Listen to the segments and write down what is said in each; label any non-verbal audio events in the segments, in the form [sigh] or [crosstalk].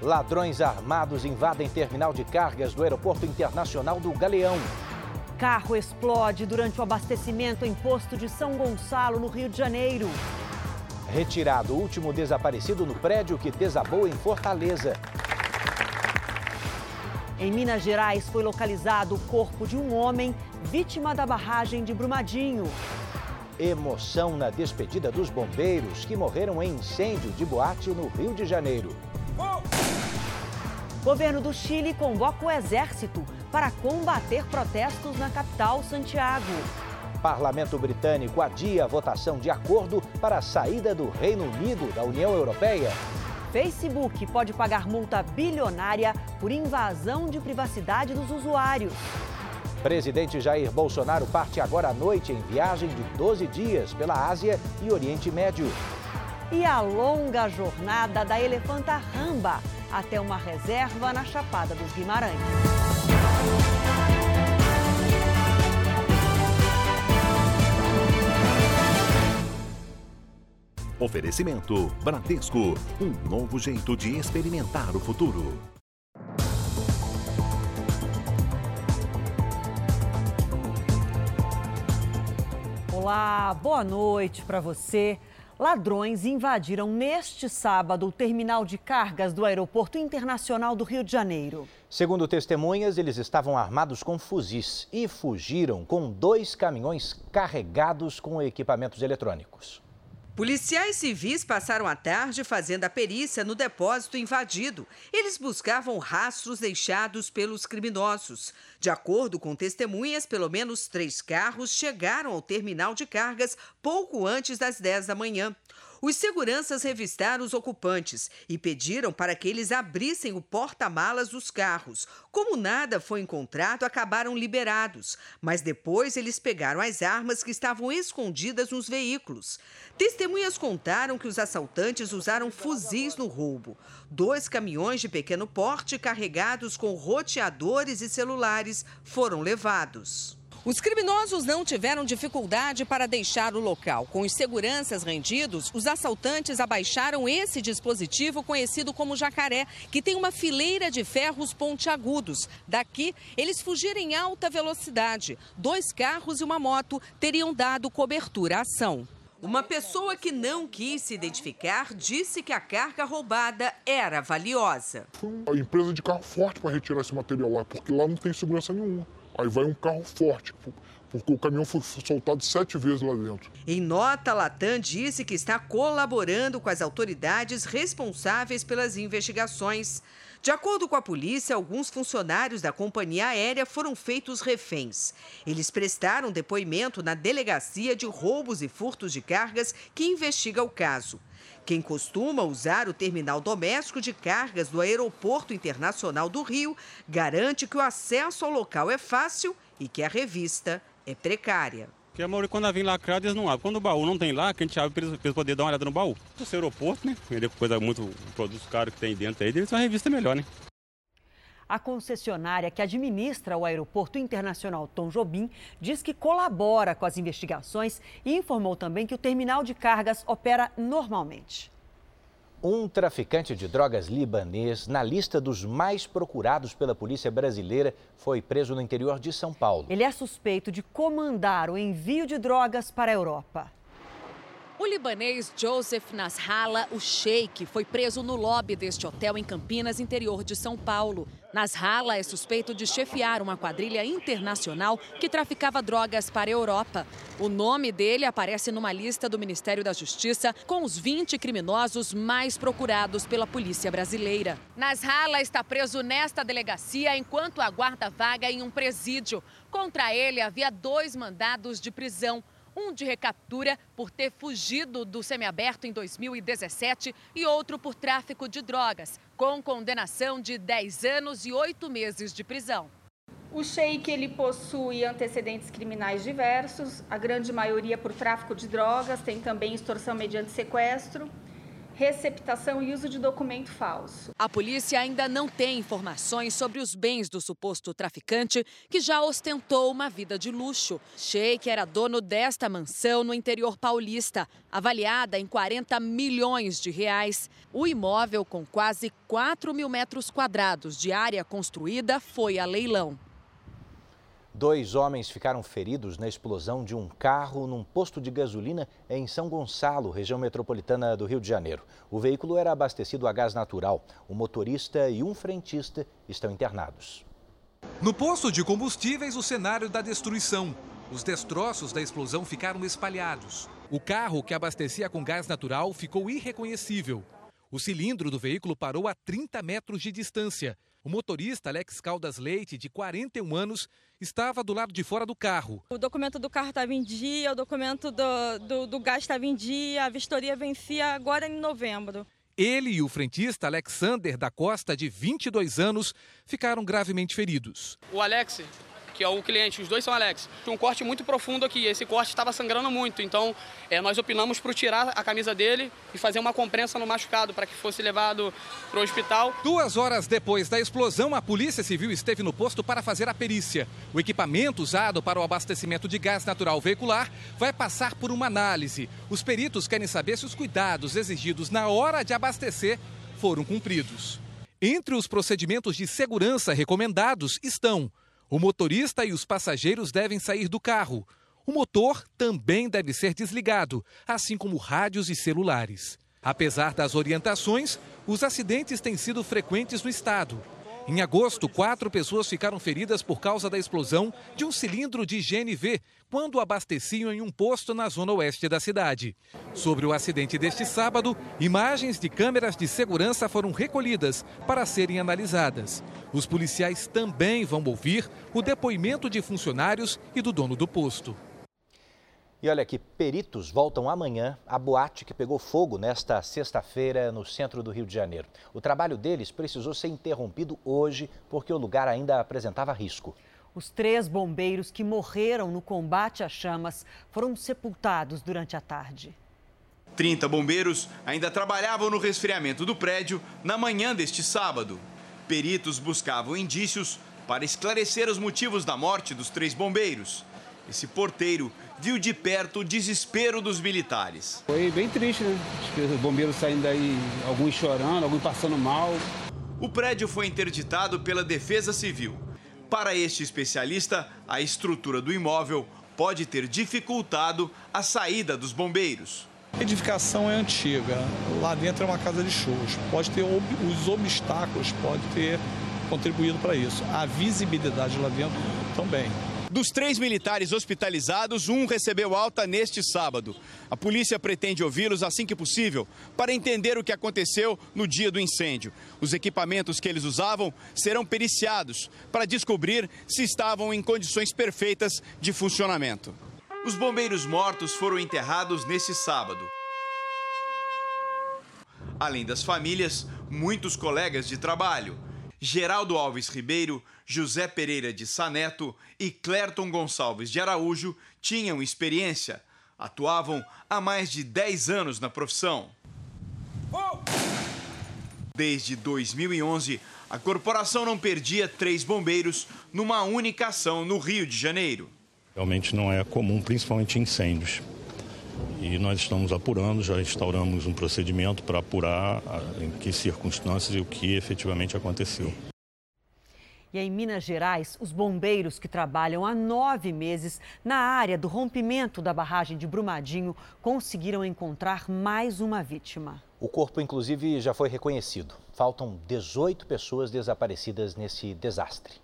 Ladrões armados invadem terminal de cargas do Aeroporto Internacional do Galeão. Carro explode durante o abastecimento em posto de São Gonçalo, no Rio de Janeiro. Retirado o último desaparecido no prédio que desabou em Fortaleza. Em Minas Gerais foi localizado o corpo de um homem vítima da barragem de Brumadinho. Emoção na despedida dos bombeiros que morreram em incêndio de boate no Rio de Janeiro. Governo do Chile convoca o exército para combater protestos na capital, Santiago. Parlamento britânico adia a votação de acordo para a saída do Reino Unido da União Europeia. Facebook pode pagar multa bilionária por invasão de privacidade dos usuários. Presidente Jair Bolsonaro parte agora à noite em viagem de 12 dias pela Ásia e Oriente Médio. E a longa jornada da elefanta Ramba até uma reserva na Chapada dos Guimarães. Oferecimento Bradesco, um novo jeito de experimentar o futuro. Olá, boa noite para você. Ladrões invadiram neste sábado o terminal de cargas do Aeroporto Internacional do Rio de Janeiro. Segundo testemunhas, eles estavam armados com fuzis e fugiram com dois caminhões carregados com equipamentos eletrônicos. Policiais civis passaram a tarde fazendo a perícia no depósito invadido. Eles buscavam rastros deixados pelos criminosos. De acordo com testemunhas, pelo menos três carros chegaram ao terminal de cargas pouco antes das 10 da manhã. Os seguranças revistaram os ocupantes e pediram para que eles abrissem o porta-malas dos carros. Como nada foi encontrado, acabaram liberados, mas depois eles pegaram as armas que estavam escondidas nos veículos. Testemunhas contaram que os assaltantes usaram fuzis no roubo. Dois caminhões de pequeno porte carregados com roteadores e celulares foram levados. Os criminosos não tiveram dificuldade para deixar o local. Com os seguranças rendidos, os assaltantes abaixaram esse dispositivo conhecido como jacaré, que tem uma fileira de ferros pontiagudos. Daqui, eles fugiram em alta velocidade. Dois carros e uma moto teriam dado cobertura à ação. Uma pessoa que não quis se identificar disse que a carga roubada era valiosa. Foi uma empresa de carro forte para retirar esse material lá, porque lá não tem segurança nenhuma. Aí vai um carro forte, porque o caminhão foi soltado sete vezes lá dentro. Em nota, Latam disse que está colaborando com as autoridades responsáveis pelas investigações. De acordo com a polícia, alguns funcionários da companhia aérea foram feitos reféns. Eles prestaram depoimento na delegacia de roubos e furtos de cargas que investiga o caso. Quem costuma usar o terminal doméstico de cargas do Aeroporto Internacional do Rio garante que o acesso ao local é fácil e que a revista é precária. Porque a maioria, quando vem lacrado, eles não abrem. Quando o baú não tem lá, a gente abre para eles, dar uma olhada no baú. Esse aeroporto, né? Vender coisa muito, produtos caros que tem dentro aí, eles uma revista melhor, né? A concessionária que administra o Aeroporto Internacional Tom Jobim diz que colabora com as investigações e informou também que o terminal de cargas opera normalmente. Um traficante de drogas libanês, na lista dos mais procurados pela polícia brasileira, foi preso no interior de São Paulo. Ele é suspeito de comandar o envio de drogas para a Europa. O libanês Joseph Nasrallah, o Sheik, foi preso no lobby deste hotel em Campinas, interior de São Paulo. Nasrallah é suspeito de chefiar uma quadrilha internacional que traficava drogas para a Europa. O nome dele aparece numa lista do Ministério da Justiça com os 20 criminosos mais procurados pela polícia brasileira. Nasrallah está preso nesta delegacia enquanto aguarda vaga em um presídio. Contra ele havia dois mandados de prisão um de recaptura por ter fugido do semiaberto em 2017 e outro por tráfico de drogas, com condenação de 10 anos e 8 meses de prisão. O Sheik ele possui antecedentes criminais diversos, a grande maioria por tráfico de drogas, tem também extorsão mediante sequestro. Receptação e uso de documento falso. A polícia ainda não tem informações sobre os bens do suposto traficante, que já ostentou uma vida de luxo. Sheik era dono desta mansão no interior paulista, avaliada em 40 milhões de reais. O imóvel, com quase 4 mil metros quadrados de área construída, foi a leilão. Dois homens ficaram feridos na explosão de um carro num posto de gasolina em São Gonçalo, região metropolitana do Rio de Janeiro. O veículo era abastecido a gás natural. O motorista e um frentista estão internados. No posto de combustíveis, o cenário da destruição. Os destroços da explosão ficaram espalhados. O carro que abastecia com gás natural ficou irreconhecível. O cilindro do veículo parou a 30 metros de distância. O motorista Alex Caldas Leite, de 41 anos, estava do lado de fora do carro. O documento do carro estava em dia, o documento do, do, do gás estava em dia, a vistoria vencia agora em novembro. Ele e o frentista Alexander da Costa, de 22 anos, ficaram gravemente feridos. O Alex que é o cliente, os dois são Alex. Tinha um corte muito profundo aqui, esse corte estava sangrando muito, então é, nós opinamos por tirar a camisa dele e fazer uma comprensa no machucado para que fosse levado para o hospital. Duas horas depois da explosão, a Polícia Civil esteve no posto para fazer a perícia. O equipamento usado para o abastecimento de gás natural veicular vai passar por uma análise. Os peritos querem saber se os cuidados exigidos na hora de abastecer foram cumpridos. Entre os procedimentos de segurança recomendados estão o motorista e os passageiros devem sair do carro. O motor também deve ser desligado, assim como rádios e celulares. Apesar das orientações, os acidentes têm sido frequentes no estado. Em agosto, quatro pessoas ficaram feridas por causa da explosão de um cilindro de GNV quando abasteciam em um posto na zona oeste da cidade. Sobre o acidente deste sábado, imagens de câmeras de segurança foram recolhidas para serem analisadas. Os policiais também vão ouvir o depoimento de funcionários e do dono do posto. E olha aqui, peritos voltam amanhã à boate que pegou fogo nesta sexta-feira no centro do Rio de Janeiro. O trabalho deles precisou ser interrompido hoje porque o lugar ainda apresentava risco. Os três bombeiros que morreram no combate às chamas foram sepultados durante a tarde. 30 bombeiros ainda trabalhavam no resfriamento do prédio na manhã deste sábado. Peritos buscavam indícios para esclarecer os motivos da morte dos três bombeiros. Esse porteiro viu de perto o desespero dos militares. Foi bem triste, né? Os bombeiros saindo daí, alguns chorando, alguns passando mal. O prédio foi interditado pela Defesa Civil. Para este especialista, a estrutura do imóvel pode ter dificultado a saída dos bombeiros. A edificação é antiga, lá dentro é uma casa de shows. Pode ter os obstáculos, pode ter contribuído para isso. A visibilidade lá dentro também. Dos três militares hospitalizados, um recebeu alta neste sábado. A polícia pretende ouvi-los assim que possível para entender o que aconteceu no dia do incêndio. Os equipamentos que eles usavam serão periciados para descobrir se estavam em condições perfeitas de funcionamento. Os bombeiros mortos foram enterrados neste sábado. Além das famílias, muitos colegas de trabalho. Geraldo Alves Ribeiro, José Pereira de Saneto e Clerton Gonçalves de Araújo tinham experiência. Atuavam há mais de 10 anos na profissão. Desde 2011, a corporação não perdia três bombeiros numa única ação no Rio de Janeiro. Realmente não é comum, principalmente incêndios. E nós estamos apurando, já instauramos um procedimento para apurar em que circunstâncias e o que efetivamente aconteceu. E em Minas Gerais, os bombeiros que trabalham há nove meses na área do rompimento da barragem de Brumadinho conseguiram encontrar mais uma vítima. O corpo, inclusive, já foi reconhecido. Faltam 18 pessoas desaparecidas nesse desastre.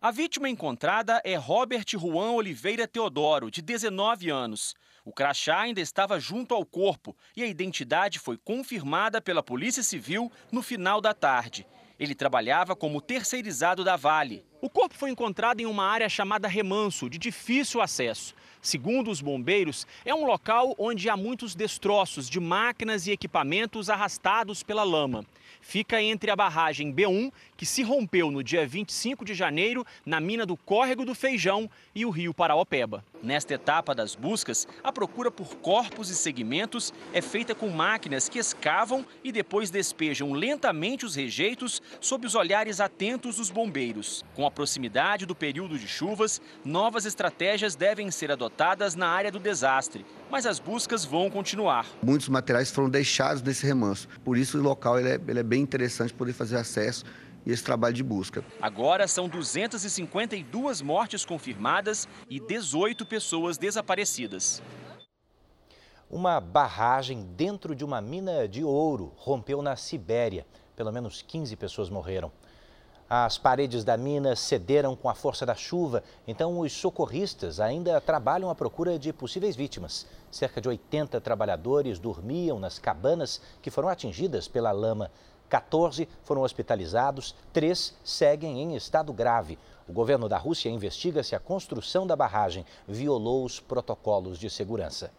A vítima encontrada é Robert Juan Oliveira Teodoro, de 19 anos. O crachá ainda estava junto ao corpo e a identidade foi confirmada pela Polícia Civil no final da tarde. Ele trabalhava como terceirizado da Vale. O corpo foi encontrado em uma área chamada Remanso, de difícil acesso. Segundo os bombeiros, é um local onde há muitos destroços de máquinas e equipamentos arrastados pela lama fica entre a barragem B1, que se rompeu no dia 25 de janeiro na mina do Córrego do Feijão, e o rio Paraopeba. Nesta etapa das buscas, a procura por corpos e segmentos é feita com máquinas que escavam e depois despejam lentamente os rejeitos sob os olhares atentos dos bombeiros. Com a proximidade do período de chuvas, novas estratégias devem ser adotadas na área do desastre, mas as buscas vão continuar. Muitos materiais foram deixados nesse remanso, por isso o local ele é, ele é bem interessante poder fazer acesso e esse trabalho de busca. Agora são 252 mortes confirmadas e 18 pessoas desaparecidas. Uma barragem dentro de uma mina de ouro rompeu na Sibéria. Pelo menos 15 pessoas morreram. As paredes da mina cederam com a força da chuva, então os socorristas ainda trabalham à procura de possíveis vítimas. Cerca de 80 trabalhadores dormiam nas cabanas que foram atingidas pela lama. 14 foram hospitalizados, três seguem em estado grave. O governo da Rússia investiga se a construção da barragem violou os protocolos de segurança.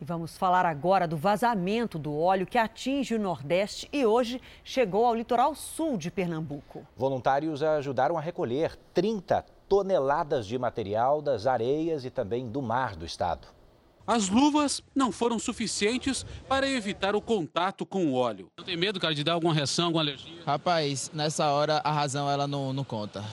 E vamos falar agora do vazamento do óleo que atinge o Nordeste e hoje chegou ao litoral sul de Pernambuco. Voluntários ajudaram a recolher 30 toneladas de material das areias e também do mar do estado. As luvas não foram suficientes para evitar o contato com o óleo. Não tem medo, cara, de dar alguma reação, alguma alergia? Rapaz, nessa hora a razão ela não, não conta.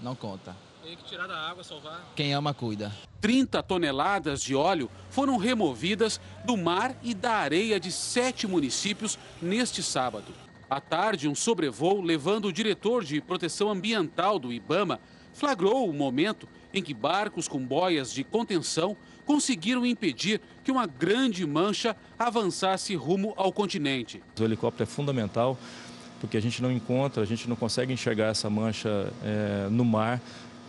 Não conta. Tem que tirar da água, salvar. Quem ama, cuida. 30 toneladas de óleo foram removidas do mar e da areia de sete municípios neste sábado. À tarde, um sobrevoo levando o diretor de proteção ambiental do Ibama flagrou o momento em que barcos com boias de contenção conseguiram impedir que uma grande mancha avançasse rumo ao continente. O helicóptero é fundamental porque a gente não encontra, a gente não consegue enxergar essa mancha é, no mar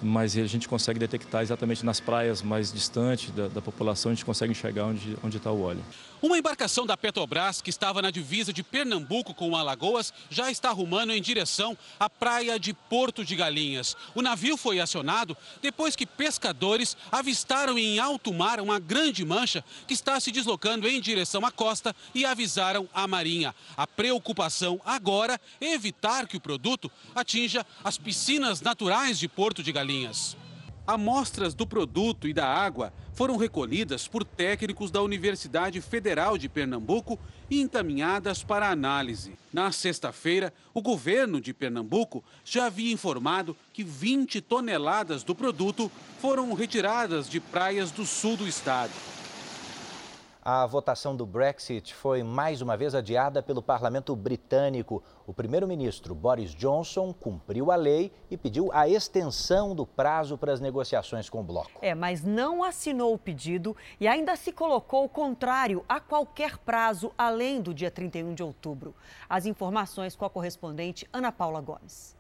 mas a gente consegue detectar exatamente nas praias mais distantes da, da população, a gente consegue enxergar onde está o óleo. Uma embarcação da Petrobras, que estava na divisa de Pernambuco com Alagoas, já está rumando em direção à praia de Porto de Galinhas. O navio foi acionado depois que pescadores avistaram em alto mar uma grande mancha que está se deslocando em direção à costa e avisaram a Marinha. A preocupação agora é evitar que o produto atinja as piscinas naturais de Porto de Galinhas. Amostras do produto e da água foram recolhidas por técnicos da Universidade Federal de Pernambuco e encaminhadas para análise. Na sexta-feira, o governo de Pernambuco já havia informado que 20 toneladas do produto foram retiradas de praias do sul do estado. A votação do Brexit foi mais uma vez adiada pelo parlamento britânico. O primeiro-ministro Boris Johnson cumpriu a lei e pediu a extensão do prazo para as negociações com o bloco. É, mas não assinou o pedido e ainda se colocou contrário a qualquer prazo além do dia 31 de outubro. As informações com a correspondente Ana Paula Gomes.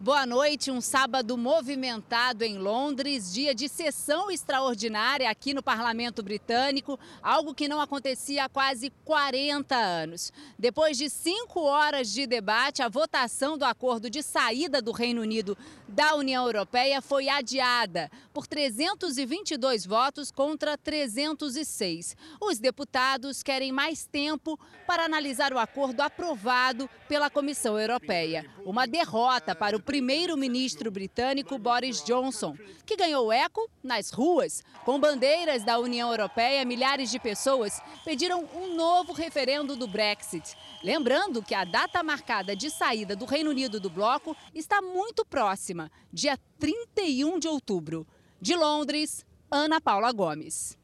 Boa noite, um sábado movimentado em Londres, dia de sessão extraordinária aqui no Parlamento Britânico, algo que não acontecia há quase 40 anos. Depois de cinco horas de debate, a votação do acordo de saída do Reino Unido da União Europeia foi adiada por 322 votos contra 306. Os deputados querem mais tempo para analisar o acordo aprovado pela Comissão Europeia. Uma derrota para o primeiro-ministro britânico Boris Johnson, que ganhou eco nas ruas. Com bandeiras da União Europeia, milhares de pessoas pediram um novo referendo do Brexit. Lembrando que a data marcada de saída do Reino Unido do bloco está muito próxima, dia 31 de outubro. De Londres, Ana Paula Gomes.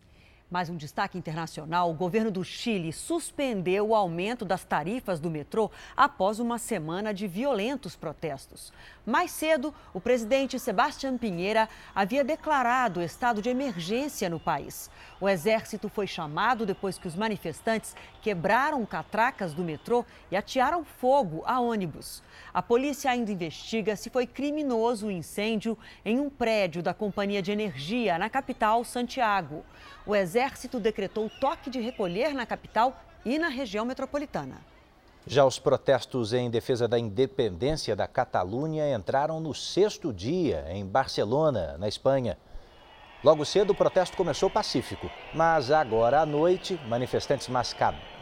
Mais um destaque internacional: o governo do Chile suspendeu o aumento das tarifas do metrô após uma semana de violentos protestos. Mais cedo, o presidente Sebastião Pinheira havia declarado estado de emergência no país. O exército foi chamado depois que os manifestantes quebraram catracas do metrô e atearam fogo a ônibus. A polícia ainda investiga se foi criminoso o incêndio em um prédio da Companhia de Energia na capital, Santiago. O Exército decretou toque de recolher na capital e na região metropolitana. Já os protestos em defesa da independência da Catalunha entraram no sexto dia em Barcelona, na Espanha. Logo cedo, o protesto começou pacífico, mas agora à noite, manifestantes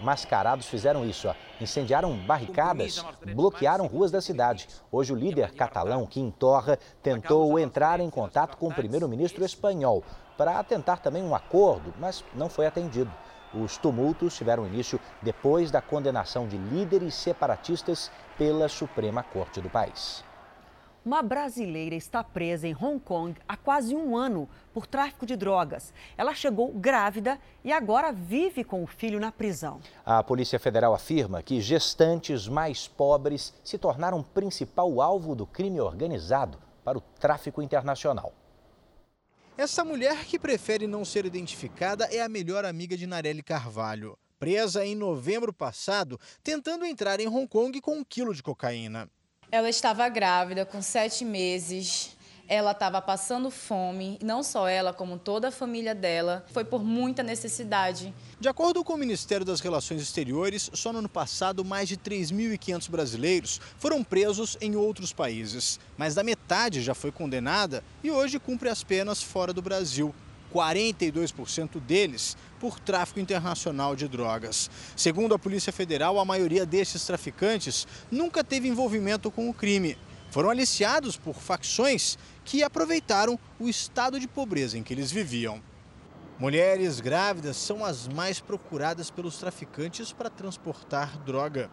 mascarados fizeram isso. Ó. Incendiaram barricadas, bloquearam ruas da cidade. Hoje, o líder catalão, Quim Torra, tentou entrar em contato com o primeiro-ministro espanhol para tentar também um acordo, mas não foi atendido. Os tumultos tiveram início depois da condenação de líderes separatistas pela Suprema Corte do país. Uma brasileira está presa em Hong Kong há quase um ano por tráfico de drogas. Ela chegou grávida e agora vive com o filho na prisão. A Polícia Federal afirma que gestantes mais pobres se tornaram principal alvo do crime organizado para o tráfico internacional. Essa mulher que prefere não ser identificada é a melhor amiga de Narelle Carvalho. Presa em novembro passado, tentando entrar em Hong Kong com um quilo de cocaína. Ela estava grávida, com sete meses. Ela estava passando fome, não só ela, como toda a família dela. Foi por muita necessidade. De acordo com o Ministério das Relações Exteriores, só no ano passado, mais de 3.500 brasileiros foram presos em outros países. Mais da metade já foi condenada e hoje cumpre as penas fora do Brasil. 42% deles por tráfico internacional de drogas. Segundo a Polícia Federal, a maioria desses traficantes nunca teve envolvimento com o crime. Foram aliciados por facções que aproveitaram o estado de pobreza em que eles viviam. Mulheres grávidas são as mais procuradas pelos traficantes para transportar droga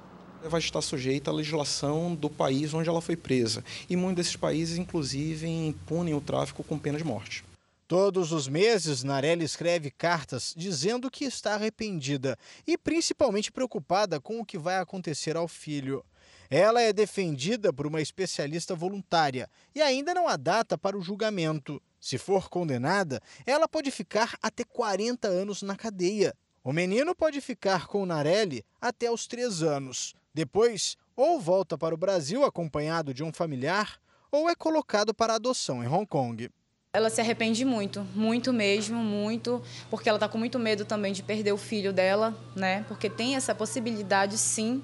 vai estar sujeita à legislação do país onde ela foi presa. E muitos desses países, inclusive, impunem o tráfico com pena de morte. Todos os meses, Narelli escreve cartas dizendo que está arrependida e principalmente preocupada com o que vai acontecer ao filho. Ela é defendida por uma especialista voluntária e ainda não há data para o julgamento. Se for condenada, ela pode ficar até 40 anos na cadeia. O menino pode ficar com Narelli até os 3 anos. Depois, ou volta para o Brasil acompanhado de um familiar, ou é colocado para adoção em Hong Kong. Ela se arrepende muito, muito mesmo, muito, porque ela está com muito medo também de perder o filho dela, né? Porque tem essa possibilidade, sim.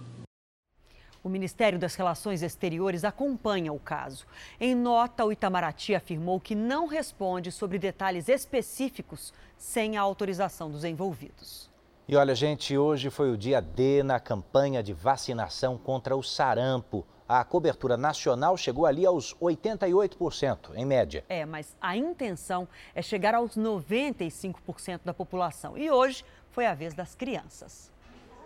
O Ministério das Relações Exteriores acompanha o caso. Em nota, o Itamaraty afirmou que não responde sobre detalhes específicos sem a autorização dos envolvidos. E olha, gente, hoje foi o dia D na campanha de vacinação contra o sarampo a cobertura nacional chegou ali aos 88%, em média. É, mas a intenção é chegar aos 95% da população. E hoje foi a vez das crianças.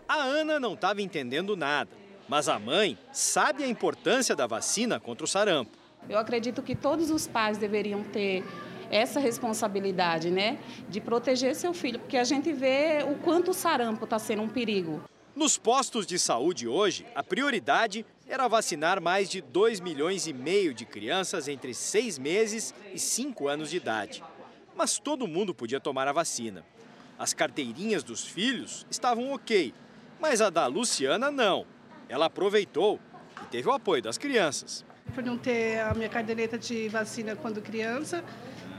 A Ana não estava entendendo nada, mas a mãe sabe a importância da vacina contra o sarampo. Eu acredito que todos os pais deveriam ter essa responsabilidade, né, de proteger seu filho, porque a gente vê o quanto o sarampo está sendo um perigo. Nos postos de saúde hoje, a prioridade era vacinar mais de 2 milhões e meio de crianças entre 6 meses e 5 anos de idade. Mas todo mundo podia tomar a vacina. As carteirinhas dos filhos estavam ok, mas a da Luciana não. Ela aproveitou e teve o apoio das crianças. Por não ter a minha caderneta de vacina quando criança,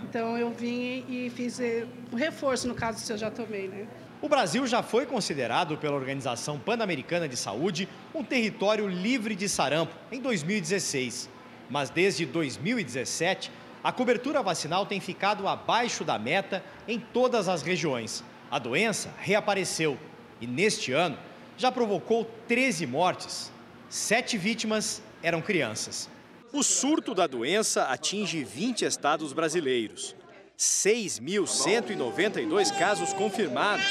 então eu vim e fiz o eh, um reforço, no caso, se eu já tomei, né? O Brasil já foi considerado pela Organização Pan-Americana de Saúde um território livre de sarampo em 2016. Mas desde 2017, a cobertura vacinal tem ficado abaixo da meta em todas as regiões. A doença reapareceu e, neste ano, já provocou 13 mortes. Sete vítimas eram crianças. O surto da doença atinge 20 estados brasileiros. 6.192 casos confirmados,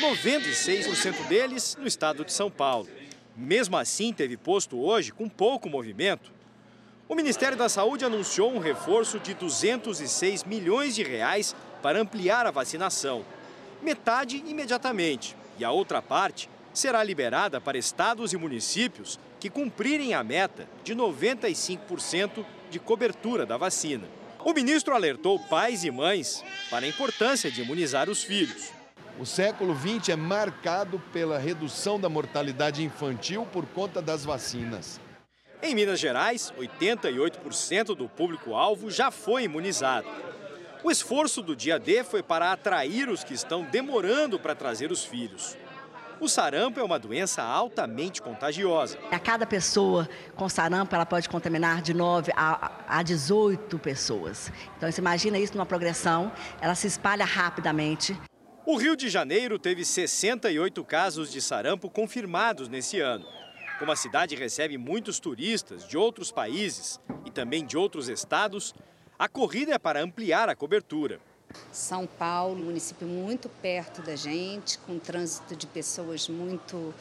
96% deles no estado de São Paulo. Mesmo assim, teve posto hoje com pouco movimento. O Ministério da Saúde anunciou um reforço de 206 milhões de reais para ampliar a vacinação. Metade imediatamente e a outra parte será liberada para estados e municípios que cumprirem a meta de 95% de cobertura da vacina. O ministro alertou pais e mães para a importância de imunizar os filhos. O século XX é marcado pela redução da mortalidade infantil por conta das vacinas. Em Minas Gerais, 88% do público-alvo já foi imunizado. O esforço do dia D foi para atrair os que estão demorando para trazer os filhos. O sarampo é uma doença altamente contagiosa. A cada pessoa com sarampo, ela pode contaminar de 9 a, a 18 pessoas. Então, você imagina isso numa progressão, ela se espalha rapidamente. O Rio de Janeiro teve 68 casos de sarampo confirmados nesse ano. Como a cidade recebe muitos turistas de outros países e também de outros estados, a corrida é para ampliar a cobertura. São Paulo, município muito perto da gente, com trânsito de pessoas muito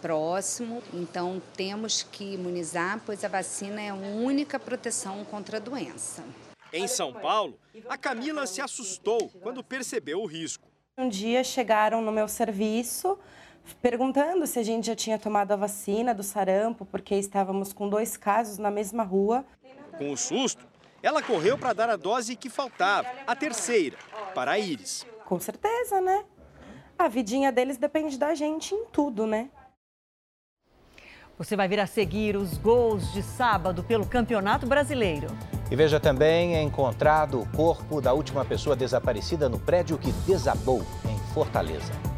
próximo, então temos que imunizar, pois a vacina é a única proteção contra a doença. Em São Paulo, a Camila se assustou quando percebeu o risco. Um dia chegaram no meu serviço perguntando se a gente já tinha tomado a vacina do sarampo, porque estávamos com dois casos na mesma rua. Com o susto, ela correu para dar a dose que faltava, a terceira, para a Iris. Com certeza, né? A vidinha deles depende da gente em tudo, né? Você vai vir a seguir os gols de sábado pelo Campeonato Brasileiro. E veja também é encontrado o corpo da última pessoa desaparecida no prédio que desabou em Fortaleza.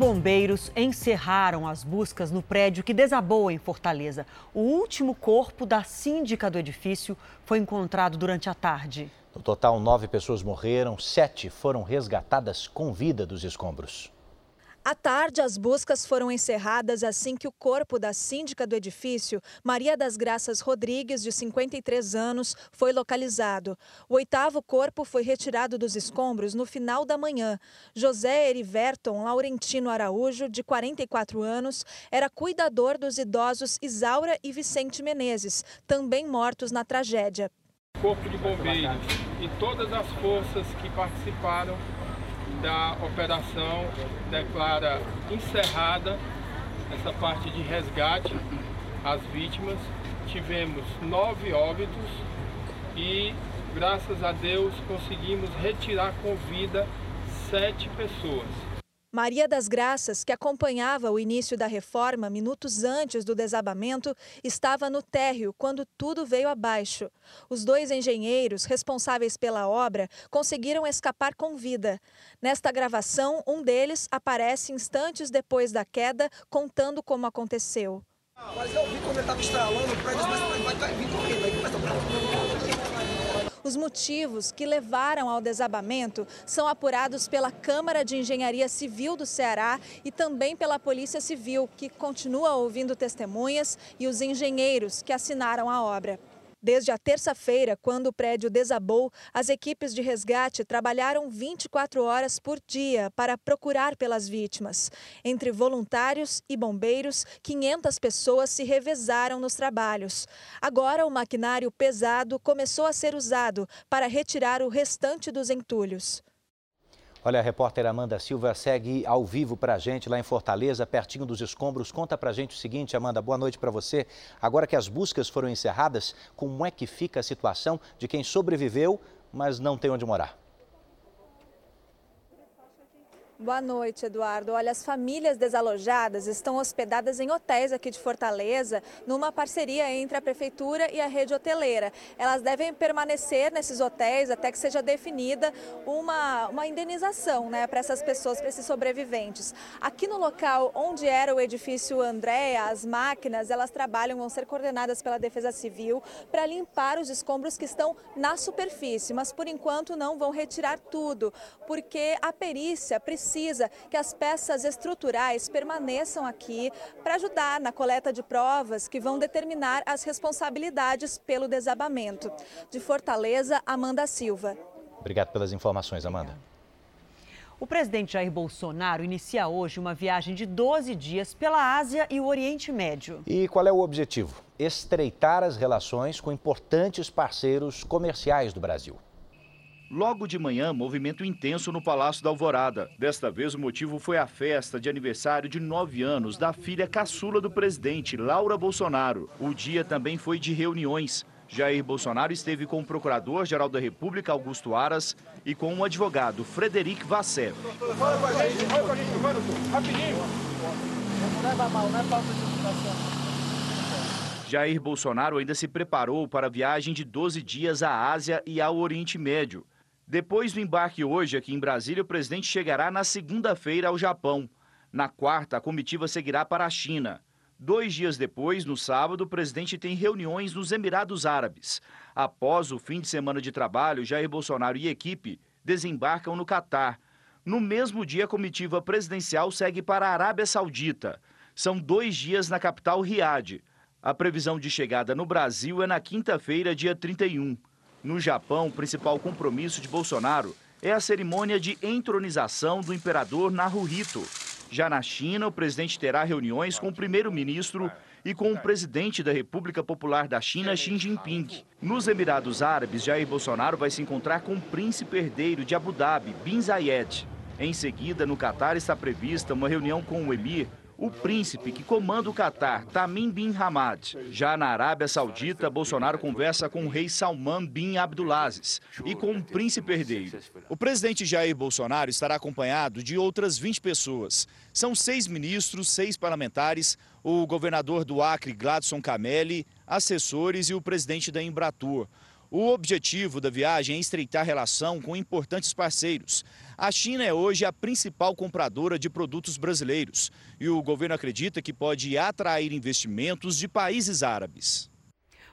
Bombeiros encerraram as buscas no prédio que desabou em Fortaleza. O último corpo da síndica do edifício foi encontrado durante a tarde. No total, nove pessoas morreram, sete foram resgatadas com vida dos escombros. À tarde, as buscas foram encerradas assim que o corpo da síndica do edifício, Maria das Graças Rodrigues, de 53 anos, foi localizado. O oitavo corpo foi retirado dos escombros no final da manhã. José Eriverton Laurentino Araújo, de 44 anos, era cuidador dos idosos Isaura e Vicente Menezes, também mortos na tragédia. Corpo de Bombeiros e todas as forças que participaram da operação declara encerrada essa parte de resgate às vítimas. Tivemos nove óbitos e, graças a Deus, conseguimos retirar com vida sete pessoas. Maria das Graças, que acompanhava o início da reforma minutos antes do desabamento, estava no térreo quando tudo veio abaixo. Os dois engenheiros responsáveis pela obra conseguiram escapar com vida. Nesta gravação, um deles aparece instantes depois da queda, contando como aconteceu. Mas eu vi quando ele estava estralando, o prédio vai, vai vir correndo, aí começa a os motivos que levaram ao desabamento são apurados pela Câmara de Engenharia Civil do Ceará e também pela Polícia Civil, que continua ouvindo testemunhas, e os engenheiros que assinaram a obra. Desde a terça-feira, quando o prédio desabou, as equipes de resgate trabalharam 24 horas por dia para procurar pelas vítimas. Entre voluntários e bombeiros, 500 pessoas se revezaram nos trabalhos. Agora, o maquinário pesado começou a ser usado para retirar o restante dos entulhos. Olha, a repórter Amanda Silva segue ao vivo para a gente lá em Fortaleza, pertinho dos escombros. Conta para a gente o seguinte, Amanda, boa noite para você. Agora que as buscas foram encerradas, como é que fica a situação de quem sobreviveu, mas não tem onde morar? Boa noite, Eduardo. Olha, as famílias desalojadas estão hospedadas em hotéis aqui de Fortaleza, numa parceria entre a prefeitura e a rede hoteleira. Elas devem permanecer nesses hotéis até que seja definida uma, uma indenização né, para essas pessoas, para esses sobreviventes. Aqui no local onde era o edifício Andréa, as máquinas, elas trabalham, vão ser coordenadas pela Defesa Civil para limpar os escombros que estão na superfície, mas por enquanto não vão retirar tudo, porque a perícia precisa precisa que as peças estruturais permaneçam aqui para ajudar na coleta de provas que vão determinar as responsabilidades pelo desabamento. De Fortaleza, Amanda Silva. Obrigado pelas informações, Amanda. O presidente Jair Bolsonaro inicia hoje uma viagem de 12 dias pela Ásia e o Oriente Médio. E qual é o objetivo? Estreitar as relações com importantes parceiros comerciais do Brasil. Logo de manhã, movimento intenso no Palácio da Alvorada. Desta vez, o motivo foi a festa de aniversário de nove anos da filha caçula do presidente, Laura Bolsonaro. O dia também foi de reuniões. Jair Bolsonaro esteve com o Procurador-Geral da República, Augusto Aras, e com o advogado, Frederic Vasser. Fala com a gente, fala com a gente, rapidinho. Não leva mal, não é falta de educação. Jair Bolsonaro ainda se preparou para a viagem de 12 dias à Ásia e ao Oriente Médio. Depois do embarque hoje aqui em Brasília, o presidente chegará na segunda-feira ao Japão. Na quarta, a comitiva seguirá para a China. Dois dias depois, no sábado, o presidente tem reuniões nos Emirados Árabes. Após o fim de semana de trabalho, Jair Bolsonaro e equipe desembarcam no Catar. No mesmo dia, a comitiva presidencial segue para a Arábia Saudita. São dois dias na capital Riad. A previsão de chegada no Brasil é na quinta-feira, dia 31. No Japão, o principal compromisso de Bolsonaro é a cerimônia de entronização do imperador Naruhito. Já na China, o presidente terá reuniões com o primeiro-ministro e com o presidente da República Popular da China, Xi Jinping. Nos Emirados Árabes, Jair Bolsonaro vai se encontrar com o príncipe herdeiro de Abu Dhabi, Bin Zayed. Em seguida, no Catar está prevista uma reunião com o emir o príncipe que comanda o Catar, Tamim bin Hamad. Já na Arábia Saudita, Bolsonaro conversa com o rei Salman bin Abdulaziz e com o príncipe herdeiro. O presidente Jair Bolsonaro estará acompanhado de outras 20 pessoas. São seis ministros, seis parlamentares, o governador do Acre, Gladson Camelli, assessores e o presidente da Embratur. O objetivo da viagem é estreitar relação com importantes parceiros. A China é hoje a principal compradora de produtos brasileiros e o governo acredita que pode atrair investimentos de países árabes.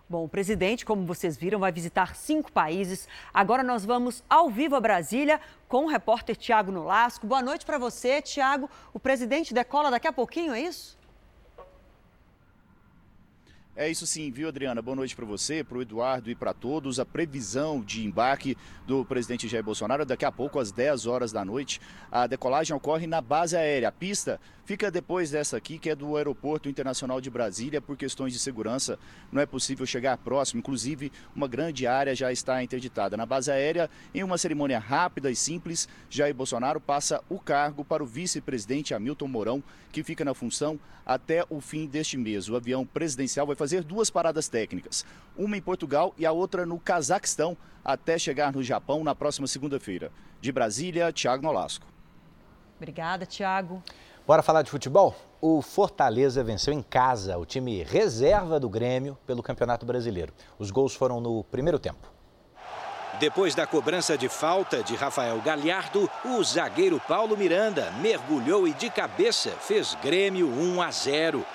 Bom, o presidente, como vocês viram, vai visitar cinco países. Agora nós vamos ao vivo a Brasília com o repórter Tiago Nolasco. Boa noite para você, Tiago. O presidente decola daqui a pouquinho, é isso? É isso sim, viu, Adriana? Boa noite para você, para o Eduardo e para todos. A previsão de embarque do presidente Jair Bolsonaro daqui a pouco, às 10 horas da noite. A decolagem ocorre na base aérea. A pista fica depois dessa aqui, que é do Aeroporto Internacional de Brasília. Por questões de segurança, não é possível chegar próximo. Inclusive, uma grande área já está interditada. Na base aérea, em uma cerimônia rápida e simples, Jair Bolsonaro passa o cargo para o vice-presidente Hamilton Mourão, que fica na função até o fim deste mês. O avião presidencial vai fazer fazer duas paradas técnicas, uma em Portugal e a outra no Cazaquistão, até chegar no Japão na próxima segunda-feira. De Brasília, Thiago Nolasco. Obrigada, Thiago. Bora falar de futebol? O Fortaleza venceu em casa o time reserva do Grêmio pelo Campeonato Brasileiro. Os gols foram no primeiro tempo. Depois da cobrança de falta de Rafael Galhardo, o zagueiro Paulo Miranda mergulhou e de cabeça fez Grêmio 1 a 0.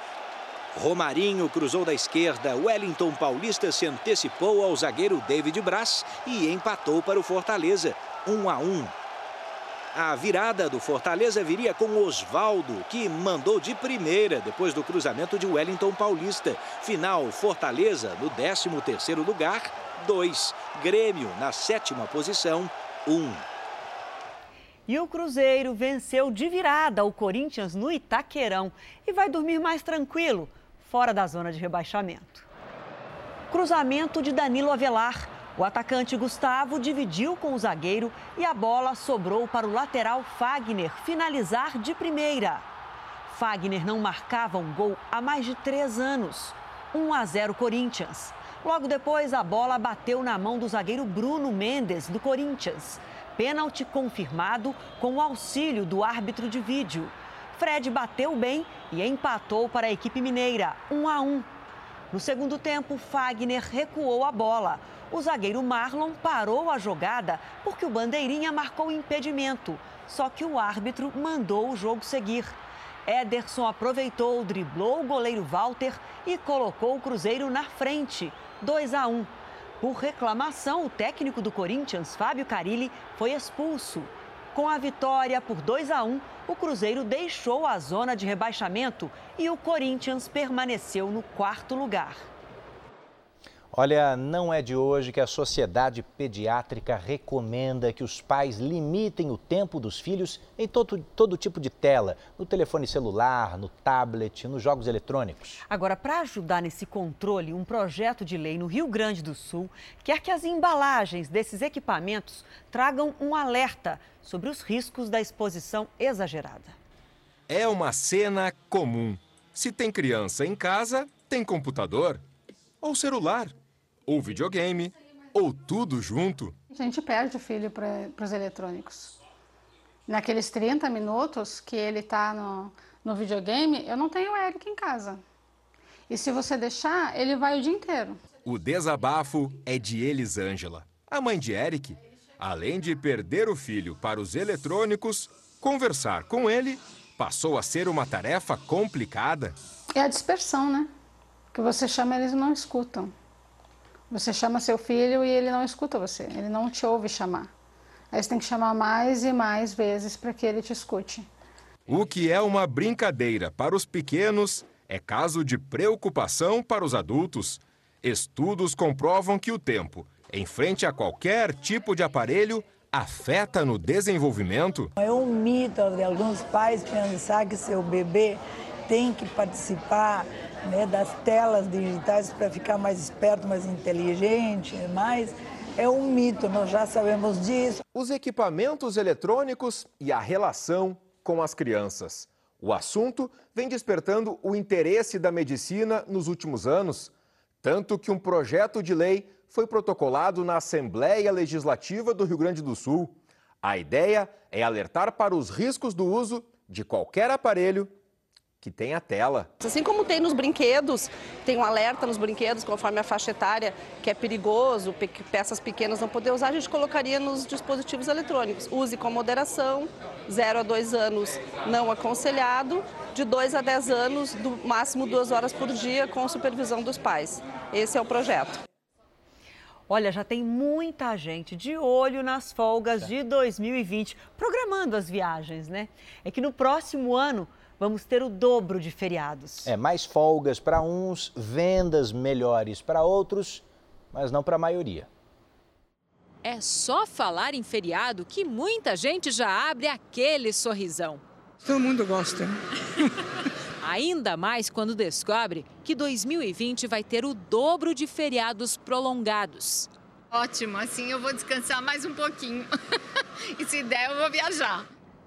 Romarinho cruzou da esquerda, Wellington Paulista se antecipou ao zagueiro David Braz e empatou para o Fortaleza, 1 a 1. A virada do Fortaleza viria com Osvaldo, que mandou de primeira depois do cruzamento de Wellington Paulista. Final Fortaleza no 13º lugar, 2. Grêmio na sétima posição, 1. E o Cruzeiro venceu de virada o Corinthians no Itaquerão e vai dormir mais tranquilo fora da zona de rebaixamento. Cruzamento de Danilo Avelar. O atacante Gustavo dividiu com o zagueiro e a bola sobrou para o lateral Fagner finalizar de primeira. Fagner não marcava um gol há mais de três anos. 1 a 0 Corinthians. Logo depois, a bola bateu na mão do zagueiro Bruno Mendes, do Corinthians. Pênalti confirmado com o auxílio do árbitro de vídeo. Fred bateu bem e empatou para a equipe mineira, 1 a 1. No segundo tempo, Fagner recuou a bola. O zagueiro Marlon parou a jogada porque o Bandeirinha marcou impedimento. Só que o árbitro mandou o jogo seguir. Ederson aproveitou, driblou o goleiro Walter e colocou o Cruzeiro na frente, 2 a 1. Por reclamação, o técnico do Corinthians, Fábio Carilli, foi expulso. Com a vitória por 2 a 1, o Cruzeiro deixou a zona de rebaixamento e o Corinthians permaneceu no quarto lugar. Olha, não é de hoje que a Sociedade Pediátrica recomenda que os pais limitem o tempo dos filhos em todo, todo tipo de tela, no telefone celular, no tablet, nos jogos eletrônicos. Agora, para ajudar nesse controle, um projeto de lei no Rio Grande do Sul quer que as embalagens desses equipamentos tragam um alerta sobre os riscos da exposição exagerada. É uma cena comum. Se tem criança em casa, tem computador ou celular ou videogame, ou tudo junto. A gente perde o filho para os eletrônicos. Naqueles 30 minutos que ele está no, no videogame, eu não tenho o Eric em casa. E se você deixar, ele vai o dia inteiro. O desabafo é de Elisângela, a mãe de Eric. Além de perder o filho para os eletrônicos, conversar com ele passou a ser uma tarefa complicada. É a dispersão, né? Que você chama, eles não escutam. Você chama seu filho e ele não escuta você, ele não te ouve chamar. Aí você tem que chamar mais e mais vezes para que ele te escute. O que é uma brincadeira para os pequenos é caso de preocupação para os adultos. Estudos comprovam que o tempo, em frente a qualquer tipo de aparelho, afeta no desenvolvimento. É um mito de alguns pais pensar que seu bebê tem que participar né, das telas digitais para ficar mais esperto, mais inteligente, mas é um mito, nós já sabemos disso. Os equipamentos eletrônicos e a relação com as crianças. O assunto vem despertando o interesse da medicina nos últimos anos, tanto que um projeto de lei foi protocolado na Assembleia Legislativa do Rio Grande do Sul. A ideia é alertar para os riscos do uso de qualquer aparelho que tem a tela. Assim como tem nos brinquedos, tem um alerta nos brinquedos conforme a faixa etária, que é perigoso, peças pequenas não poder usar, a gente colocaria nos dispositivos eletrônicos. Use com moderação, 0 a 2 anos não aconselhado, de 2 a 10 anos, do máximo duas horas por dia, com supervisão dos pais. Esse é o projeto. Olha, já tem muita gente de olho nas folgas de 2020, programando as viagens, né? É que no próximo ano vamos ter o dobro de feriados. É, mais folgas para uns, vendas melhores para outros, mas não para a maioria. É só falar em feriado que muita gente já abre aquele sorrisão. Todo mundo gosta. [laughs] Ainda mais quando descobre que 2020 vai ter o dobro de feriados prolongados. Ótimo, assim eu vou descansar mais um pouquinho. [laughs] e se der, eu vou viajar.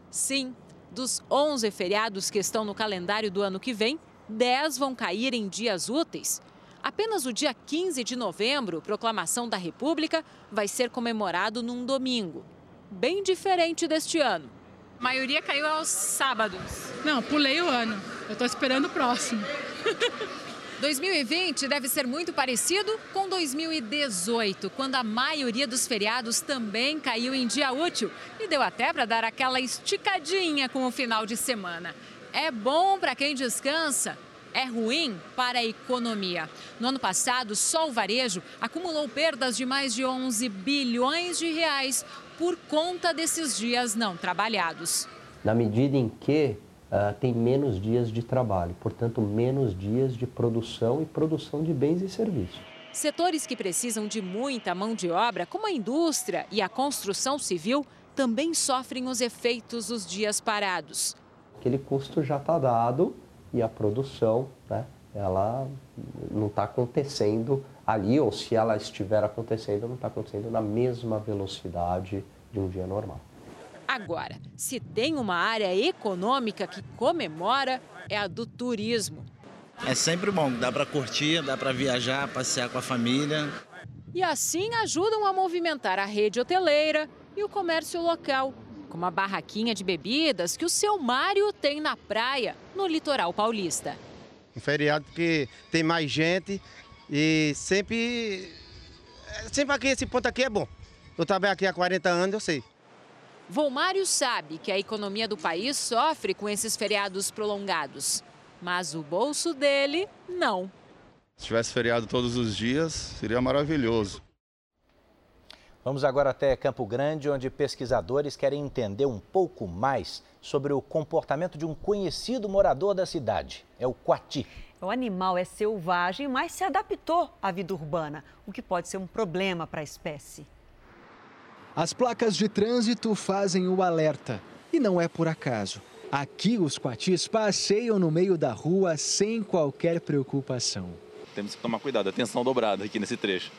Sim, dos 11 feriados que estão no calendário do ano que vem, 10 vão cair em dias úteis. Apenas o dia 15 de novembro, proclamação da República, vai ser comemorado num domingo. Bem diferente deste ano. A maioria caiu aos sábados. Não, pulei o ano. Eu estou esperando o próximo. [laughs] 2020 deve ser muito parecido com 2018, quando a maioria dos feriados também caiu em dia útil e deu até para dar aquela esticadinha com o final de semana. É bom para quem descansa, é ruim para a economia. No ano passado, só o varejo acumulou perdas de mais de 11 bilhões de reais por conta desses dias não trabalhados. Na medida em que uh, tem menos dias de trabalho, portanto, menos dias de produção e produção de bens e serviços. Setores que precisam de muita mão de obra, como a indústria e a construção civil, também sofrem os efeitos dos dias parados. Aquele custo já está dado e a produção, né, ela não está acontecendo ali, ou se ela estiver acontecendo, não está acontecendo na mesma velocidade de um dia normal. Agora, se tem uma área econômica que comemora, é a do turismo. É sempre bom, dá para curtir, dá para viajar, passear com a família. E assim ajudam a movimentar a rede hoteleira e o comércio local, como a barraquinha de bebidas que o seu Mário tem na praia, no litoral paulista. Um feriado que tem mais gente e sempre. Sempre aqui, esse ponto aqui é bom. Eu trabalho aqui há 40 anos, eu sei. Volmário sabe que a economia do país sofre com esses feriados prolongados, mas o bolso dele não. Se tivesse feriado todos os dias, seria maravilhoso. Vamos agora até Campo Grande, onde pesquisadores querem entender um pouco mais sobre o comportamento de um conhecido morador da cidade. É o coati. O animal é selvagem, mas se adaptou à vida urbana, o que pode ser um problema para a espécie. As placas de trânsito fazem o alerta. E não é por acaso. Aqui os coatis passeiam no meio da rua sem qualquer preocupação. Temos que tomar cuidado, atenção dobrada aqui nesse trecho.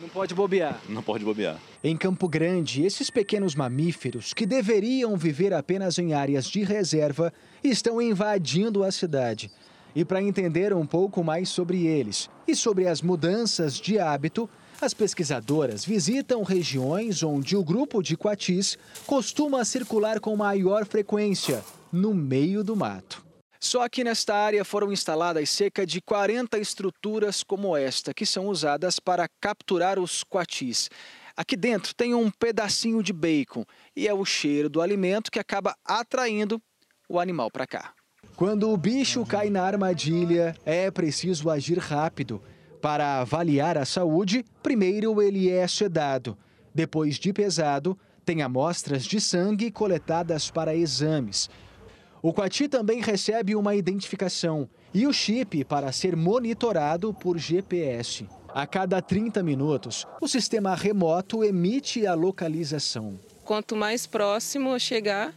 Não pode bobear. Não pode bobear. Em Campo Grande, esses pequenos mamíferos, que deveriam viver apenas em áreas de reserva, estão invadindo a cidade. E para entender um pouco mais sobre eles e sobre as mudanças de hábito, as pesquisadoras visitam regiões onde o grupo de coatis costuma circular com maior frequência, no meio do mato. Só que nesta área foram instaladas cerca de 40 estruturas como esta, que são usadas para capturar os coatis. Aqui dentro tem um pedacinho de bacon e é o cheiro do alimento que acaba atraindo o animal para cá. Quando o bicho cai na armadilha, é preciso agir rápido. Para avaliar a saúde, primeiro ele é sedado. Depois de pesado, tem amostras de sangue coletadas para exames. O Coati também recebe uma identificação e o chip para ser monitorado por GPS. A cada 30 minutos, o sistema remoto emite a localização. Quanto mais próximo chegar,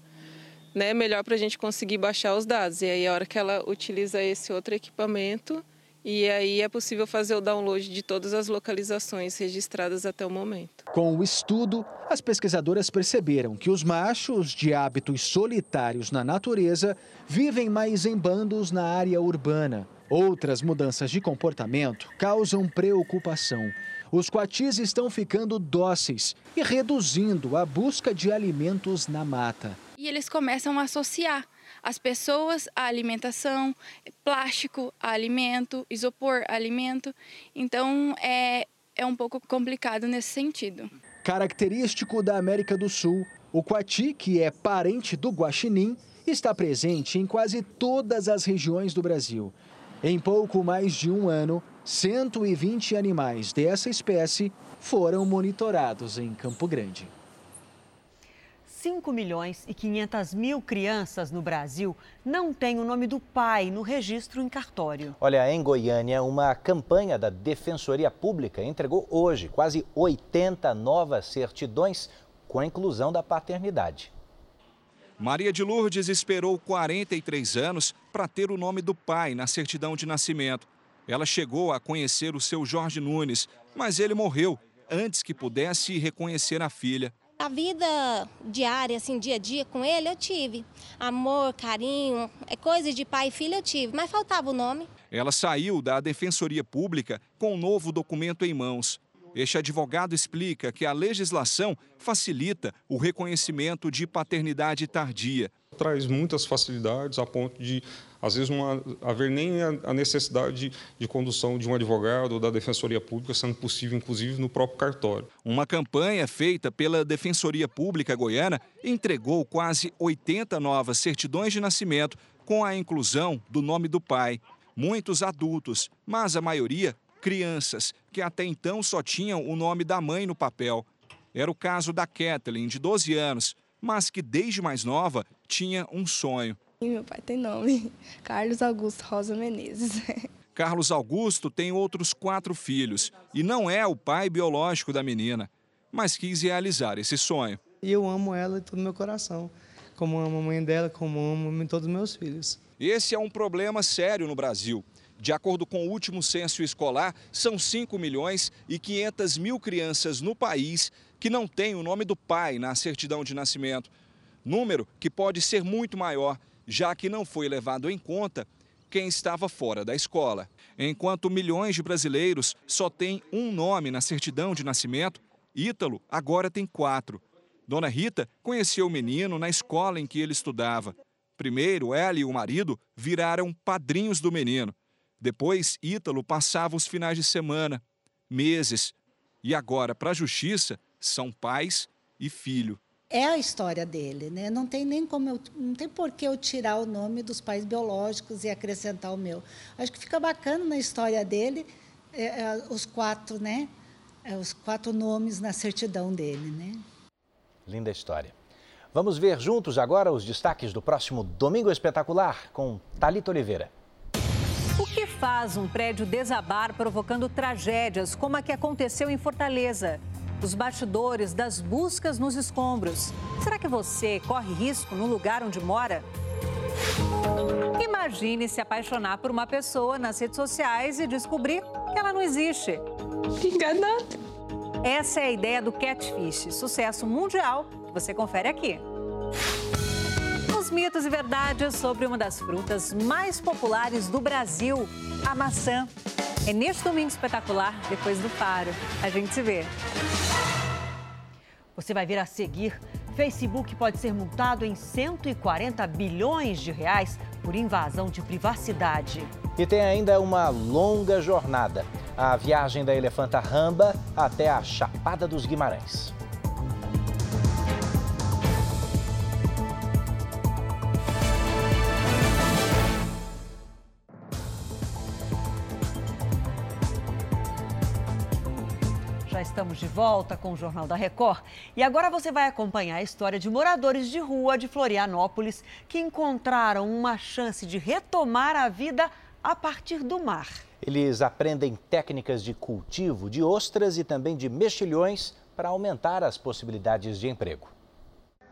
né, melhor para a gente conseguir baixar os dados. E aí, a hora que ela utiliza esse outro equipamento, e aí é possível fazer o download de todas as localizações registradas até o momento. Com o estudo, as pesquisadoras perceberam que os machos de hábitos solitários na natureza vivem mais em bandos na área urbana. Outras mudanças de comportamento causam preocupação. Os coatis estão ficando dóceis e reduzindo a busca de alimentos na mata. E eles começam a associar as pessoas à alimentação, plástico a alimento, isopor a alimento. Então é, é um pouco complicado nesse sentido. Característico da América do Sul, o coati, que é parente do guaxinim, está presente em quase todas as regiões do Brasil. Em pouco mais de um ano, 120 animais dessa espécie foram monitorados em Campo Grande. 5 milhões e 500 mil crianças no Brasil não têm o nome do pai no registro em cartório. Olha, em Goiânia, uma campanha da Defensoria Pública entregou hoje quase 80 novas certidões com a inclusão da paternidade. Maria de Lourdes esperou 43 anos para ter o nome do pai na certidão de nascimento. Ela chegou a conhecer o seu Jorge Nunes, mas ele morreu antes que pudesse reconhecer a filha. A vida diária, assim, dia a dia com ele, eu tive. Amor, carinho, é coisa de pai e filho eu tive, mas faltava o nome. Ela saiu da Defensoria Pública com um novo documento em mãos. Este advogado explica que a legislação facilita o reconhecimento de paternidade tardia. Traz muitas facilidades a ponto de, às vezes, não haver nem a necessidade de, condução de um advogado ou da Defensoria Pública, sendo possível, inclusive, no próprio cartório. Uma campanha feita pela Defensoria Pública Goiana entregou quase 80 novas certidões de nascimento com a inclusão do nome do pai. Muitos adultos, mas a maioria crianças, que até então só tinham o nome da mãe no papel. Era o caso da Kathleen, de 12 anos, mas que desde mais nova tinha um sonho. Meu pai tem nome, [laughs] Carlos Augusto Rosa Menezes. [laughs] Carlos Augusto tem outros quatro filhos e não é o pai biológico da menina, mas quis realizar esse sonho. E eu amo ela de todo meu coração, como amo a mãe dela, como amo todos os meus filhos. Esse é um problema sério no Brasil. De acordo com o último censo escolar, são 5 milhões e 500 mil crianças no país que não têm o nome do pai na certidão de nascimento. Número que pode ser muito maior, já que não foi levado em conta quem estava fora da escola. Enquanto milhões de brasileiros só têm um nome na certidão de nascimento, Ítalo agora tem quatro. Dona Rita conheceu o menino na escola em que ele estudava. Primeiro, ela e o marido viraram padrinhos do menino. Depois, Ítalo passava os finais de semana, meses. E agora, para a justiça, são pais e filho. É a história dele, né? Não tem nem como eu, não tem por que eu tirar o nome dos pais biológicos e acrescentar o meu. Acho que fica bacana na história dele é, é, os quatro, né? É, os quatro nomes na certidão dele, né? Linda história. Vamos ver juntos agora os destaques do próximo Domingo Espetacular com Talita Oliveira. O que faz um prédio desabar provocando tragédias como a que aconteceu em Fortaleza? Os bastidores das buscas nos escombros. Será que você corre risco no lugar onde mora? Imagine se apaixonar por uma pessoa nas redes sociais e descobrir que ela não existe. Enganado. Essa é a ideia do Catfish, sucesso mundial que você confere aqui mitos e verdades sobre uma das frutas mais populares do Brasil, a maçã. É neste domingo espetacular, depois do Faro. A gente se vê. Você vai ver a seguir Facebook pode ser multado em 140 bilhões de reais por invasão de privacidade. E tem ainda uma longa jornada. A viagem da elefanta Ramba até a Chapada dos Guimarães. Estamos de volta com o Jornal da Record e agora você vai acompanhar a história de moradores de rua de Florianópolis que encontraram uma chance de retomar a vida a partir do mar. Eles aprendem técnicas de cultivo de ostras e também de mexilhões para aumentar as possibilidades de emprego.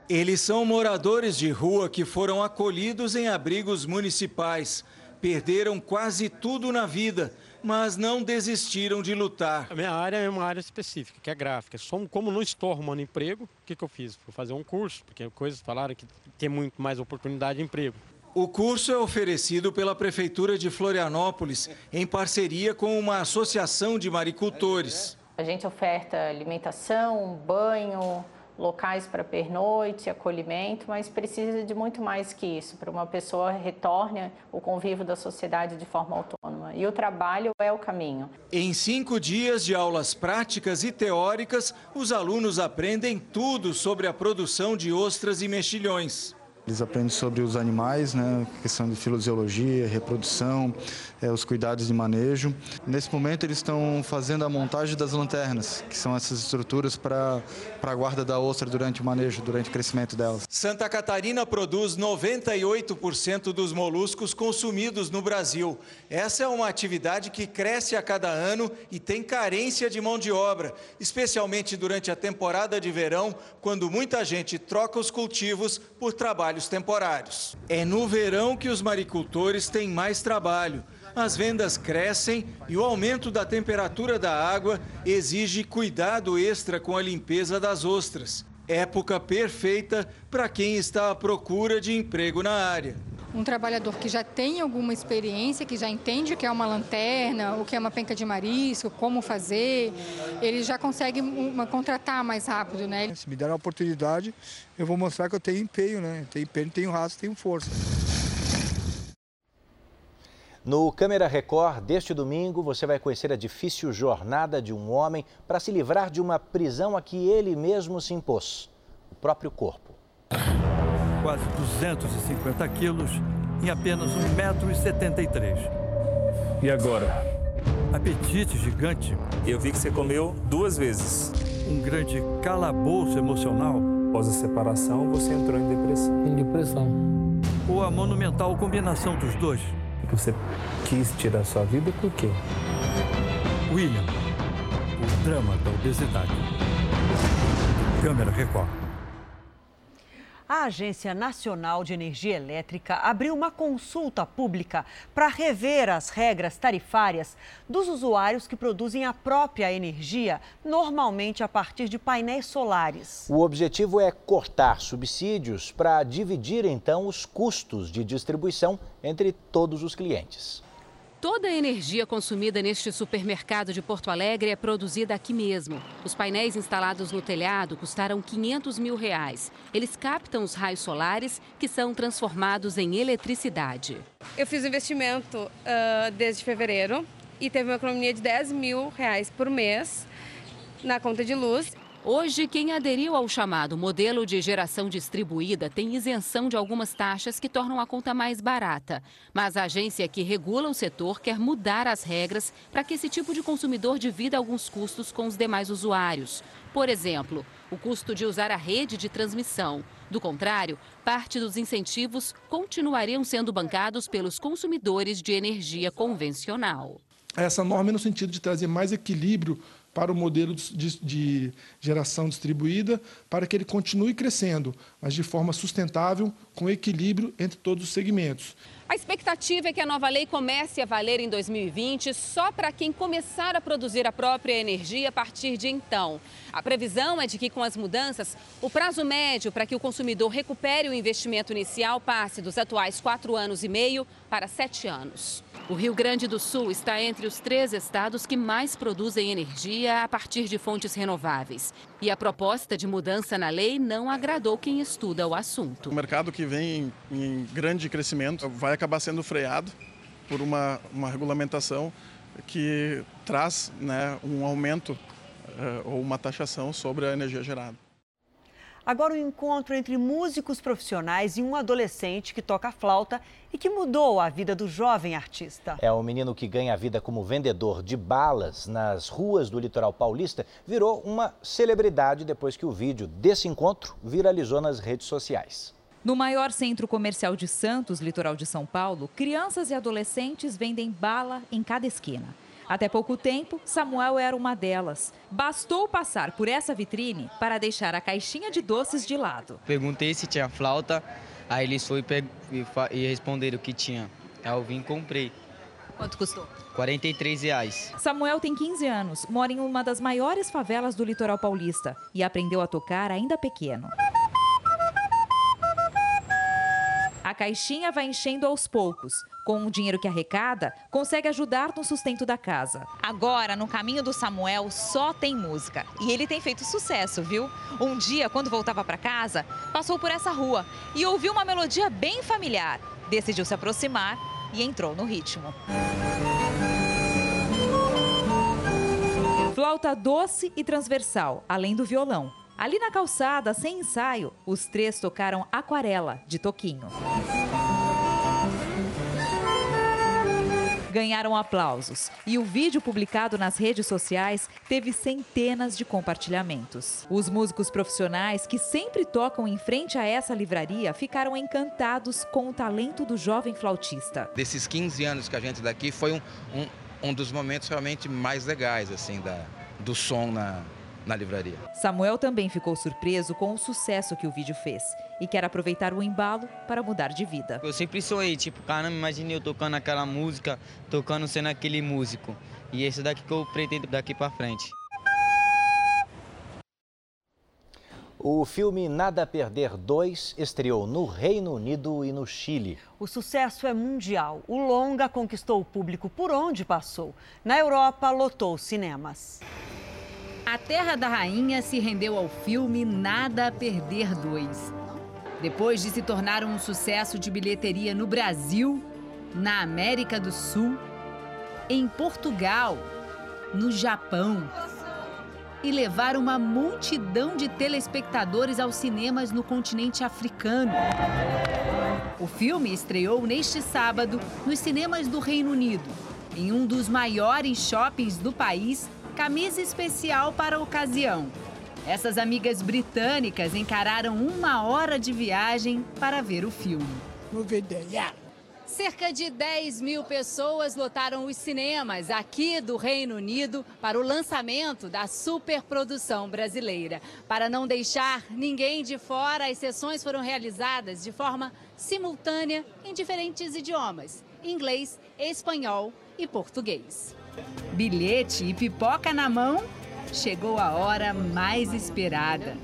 Eles são moradores de rua que foram acolhidos em abrigos municipais. Perderam quase tudo na vida mas não desistiram de lutar. A minha área é uma área específica, que é gráfica. Como não estou arrumando emprego, o que, que eu fiz? Fui fazer um curso, porque coisas falaram que tem muito mais oportunidade de emprego. O curso é oferecido pela Prefeitura de Florianópolis, em parceria com uma associação de maricultores. A gente oferta alimentação, banho, locais para pernoite, acolhimento, mas precisa de muito mais que isso, para uma pessoa retorne o convívio da sociedade de forma autônoma. E o trabalho é o caminho. Em cinco dias de aulas práticas e teóricas, os alunos aprendem tudo sobre a produção de ostras e mexilhões. Eles aprendem sobre os animais, né, questão de filosiologia, reprodução, é, os cuidados de manejo. Nesse momento eles estão fazendo a montagem das lanternas, que são essas estruturas para a guarda da ostra durante o manejo, durante o crescimento delas. Santa Catarina produz 98% dos moluscos consumidos no Brasil. Essa é uma atividade que cresce a cada ano e tem carência de mão de obra, especialmente durante a temporada de verão, quando muita gente troca os cultivos por trabalho trabalhos temporários. É no verão que os maricultores têm mais trabalho. As vendas crescem e o aumento da temperatura da água exige cuidado extra com a limpeza das ostras. Época perfeita para quem está à procura de emprego na área um trabalhador que já tem alguma experiência, que já entende o que é uma lanterna, o que é uma penca de marisco, como fazer, ele já consegue uma, contratar mais rápido, né? Se me der a oportunidade, eu vou mostrar que eu tenho empenho, né? tenho empenho, tenho raça, tenho força. No Câmera Record deste domingo, você vai conhecer a difícil jornada de um homem para se livrar de uma prisão a que ele mesmo se impôs o próprio corpo quase 250 quilos em apenas 1,73m. E agora? Apetite gigante. Eu vi que você comeu duas vezes. Um grande calabouço emocional. Após a separação, você entrou em depressão. Em depressão. Ou a monumental combinação dos dois. Você quis tirar sua vida por quê? William, o drama da obesidade. Câmera Record. A Agência Nacional de Energia Elétrica abriu uma consulta pública para rever as regras tarifárias dos usuários que produzem a própria energia, normalmente a partir de painéis solares. O objetivo é cortar subsídios para dividir então os custos de distribuição entre todos os clientes. Toda a energia consumida neste supermercado de Porto Alegre é produzida aqui mesmo. Os painéis instalados no telhado custaram 500 mil reais. Eles captam os raios solares que são transformados em eletricidade. Eu fiz o investimento uh, desde fevereiro e teve uma economia de 10 mil reais por mês na conta de luz. Hoje, quem aderiu ao chamado modelo de geração distribuída tem isenção de algumas taxas que tornam a conta mais barata. Mas a agência que regula o setor quer mudar as regras para que esse tipo de consumidor divida alguns custos com os demais usuários. Por exemplo, o custo de usar a rede de transmissão. Do contrário, parte dos incentivos continuariam sendo bancados pelos consumidores de energia convencional. Essa norma é no sentido de trazer mais equilíbrio para o modelo de, de, geração distribuída, para que ele continue crescendo, mas de forma sustentável, com equilíbrio entre todos os segmentos. A expectativa é que a nova lei comece a valer em 2020 só para quem começar a produzir a própria energia a partir de então. A previsão é de que, com as mudanças, o prazo médio para que o consumidor recupere o investimento inicial passe dos atuais quatro anos e meio para sete anos. O Rio Grande do Sul está entre os três estados que mais produzem energia a partir de fontes renováveis. E a proposta de mudança na lei não agradou quem estuda o assunto. O mercado que vem em grande crescimento vai acabar sendo freado por uma, uma regulamentação que traz né, um aumento uh, ou uma taxação sobre a energia gerada. Agora o um encontro entre músicos profissionais e um adolescente que toca flauta e que mudou a vida do jovem artista. É o menino que ganha a vida como vendedor de balas nas ruas do litoral paulista virou uma celebridade depois que o vídeo desse encontro viralizou nas redes sociais. No maior centro comercial de Santos, litoral de São Paulo, crianças e adolescentes vendem bala em cada esquina. Até pouco tempo, Samuel era uma delas. Bastou passar por essa vitrine para deixar a caixinha de doces de lado. Perguntei se tinha flauta, aí eles foram e, responderam que tinha. Aí eu vim e comprei. Quanto custou? 43 reais. Samuel tem 15 anos, mora em uma das maiores favelas do litoral paulista e aprendeu a tocar ainda pequeno. A caixinha vai enchendo aos poucos. Com o dinheiro que arrecada, consegue ajudar no sustento da casa. Agora, no caminho do Samuel, só tem música. E ele tem feito sucesso, viu? Um dia, quando voltava para casa, passou por essa rua e ouviu uma melodia bem familiar. Decidiu se aproximar e entrou no ritmo. Flauta doce e transversal, além do violão. Ali na calçada, sem ensaio, os três tocaram Aquarela, de Toquinho. Ganharam aplausos e o vídeo publicado nas redes sociais teve centenas de compartilhamentos. Os músicos profissionais que sempre tocam em frente a essa livraria ficaram encantados com o talento do jovem flautista. Desses 15 anos que a gente daqui foi um, um, um dos momentos realmente mais legais assim da, do som na, na livraria. Samuel também ficou surpreso com o sucesso que o vídeo fez e quer aproveitar o embalo para mudar de vida. Eu sempre sonhei, tipo, caramba, imaginei eu tocando aquela música, tocando sendo aquele músico. E esse daqui que eu pretendo daqui para frente. O filme Nada a Perder 2 estreou no Reino Unido e no Chile. O sucesso é mundial. O longa conquistou o público por onde passou. Na Europa, lotou cinemas. A Terra da Rainha se rendeu ao filme Nada a Perder 2. Depois de se tornar um sucesso de bilheteria no Brasil, na América do Sul, em Portugal, no Japão e levar uma multidão de telespectadores aos cinemas no continente africano. O filme estreou neste sábado nos cinemas do Reino Unido, em um dos maiores shoppings do país camisa especial para a ocasião. Essas amigas britânicas encararam uma hora de viagem para ver o filme. Cerca de 10 mil pessoas lotaram os cinemas aqui do Reino Unido para o lançamento da superprodução brasileira. Para não deixar ninguém de fora, as sessões foram realizadas de forma simultânea em diferentes idiomas: inglês, espanhol e português. Bilhete e pipoca na mão, chegou a hora mais esperada.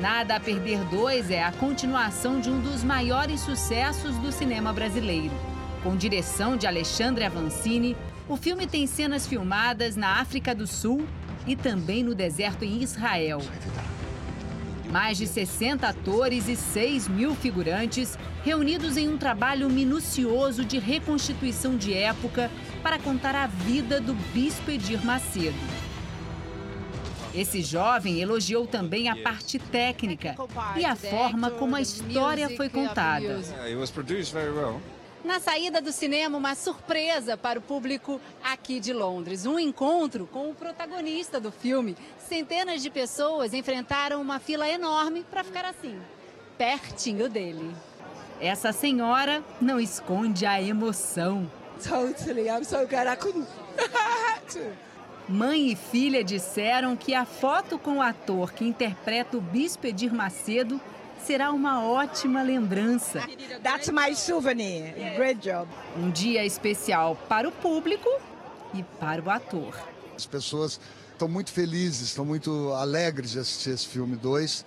Nada a Perder 2 é a continuação de um dos maiores sucessos do cinema brasileiro. Com direção de Alexandre Avancini, o filme tem cenas filmadas na África do Sul e também no deserto em Israel. Mais de 60 atores e 6 mil figurantes reunidos em um trabalho minucioso de reconstituição de época para contar a vida do Bispo Edir Macedo. Esse jovem elogiou também a parte técnica e a forma como a história foi contada. Na saída do cinema, uma surpresa para o público aqui de Londres. Um encontro com o protagonista do filme. Centenas de pessoas enfrentaram uma fila enorme para ficar assim, pertinho dele. Essa senhora não esconde a emoção. Totally, I'm so glad I couldn't. [laughs] Mãe e filha disseram que a foto com o ator que interpreta o Bispo Edir Macedo será uma ótima lembrança. That's my souvenir. Great job. Um dia especial para o público e para o ator. As pessoas estão muito felizes, estão muito alegres de assistir esse filme 2.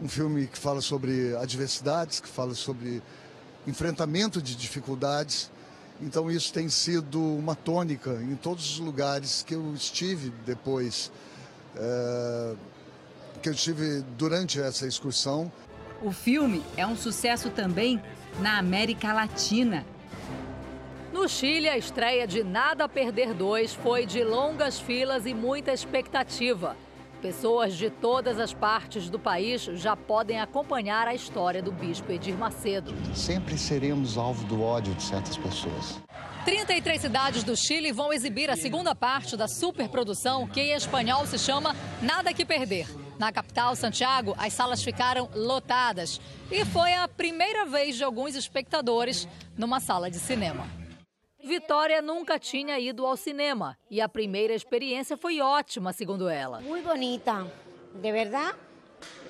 Um filme que fala sobre adversidades, que fala sobre enfrentamento de dificuldades. Então isso tem sido uma tônica em todos os lugares que eu estive depois, é, que eu estive durante essa excursão. O filme é um sucesso também na América Latina. No Chile, a estreia de Nada Perder 2 foi de longas filas e muita expectativa. Pessoas de todas as partes do país já podem acompanhar a história do bispo Edir Macedo. Sempre seremos alvo do ódio de certas pessoas. 33 cidades do Chile vão exibir a segunda parte da superprodução que em espanhol se chama Nada que Perder. Na capital, Santiago, as salas ficaram lotadas e foi a primeira vez de alguns espectadores numa sala de cinema. Vitória nunca tinha ido ao cinema e a primeira experiência foi ótima, segundo ela. Muito bonita, de verdade,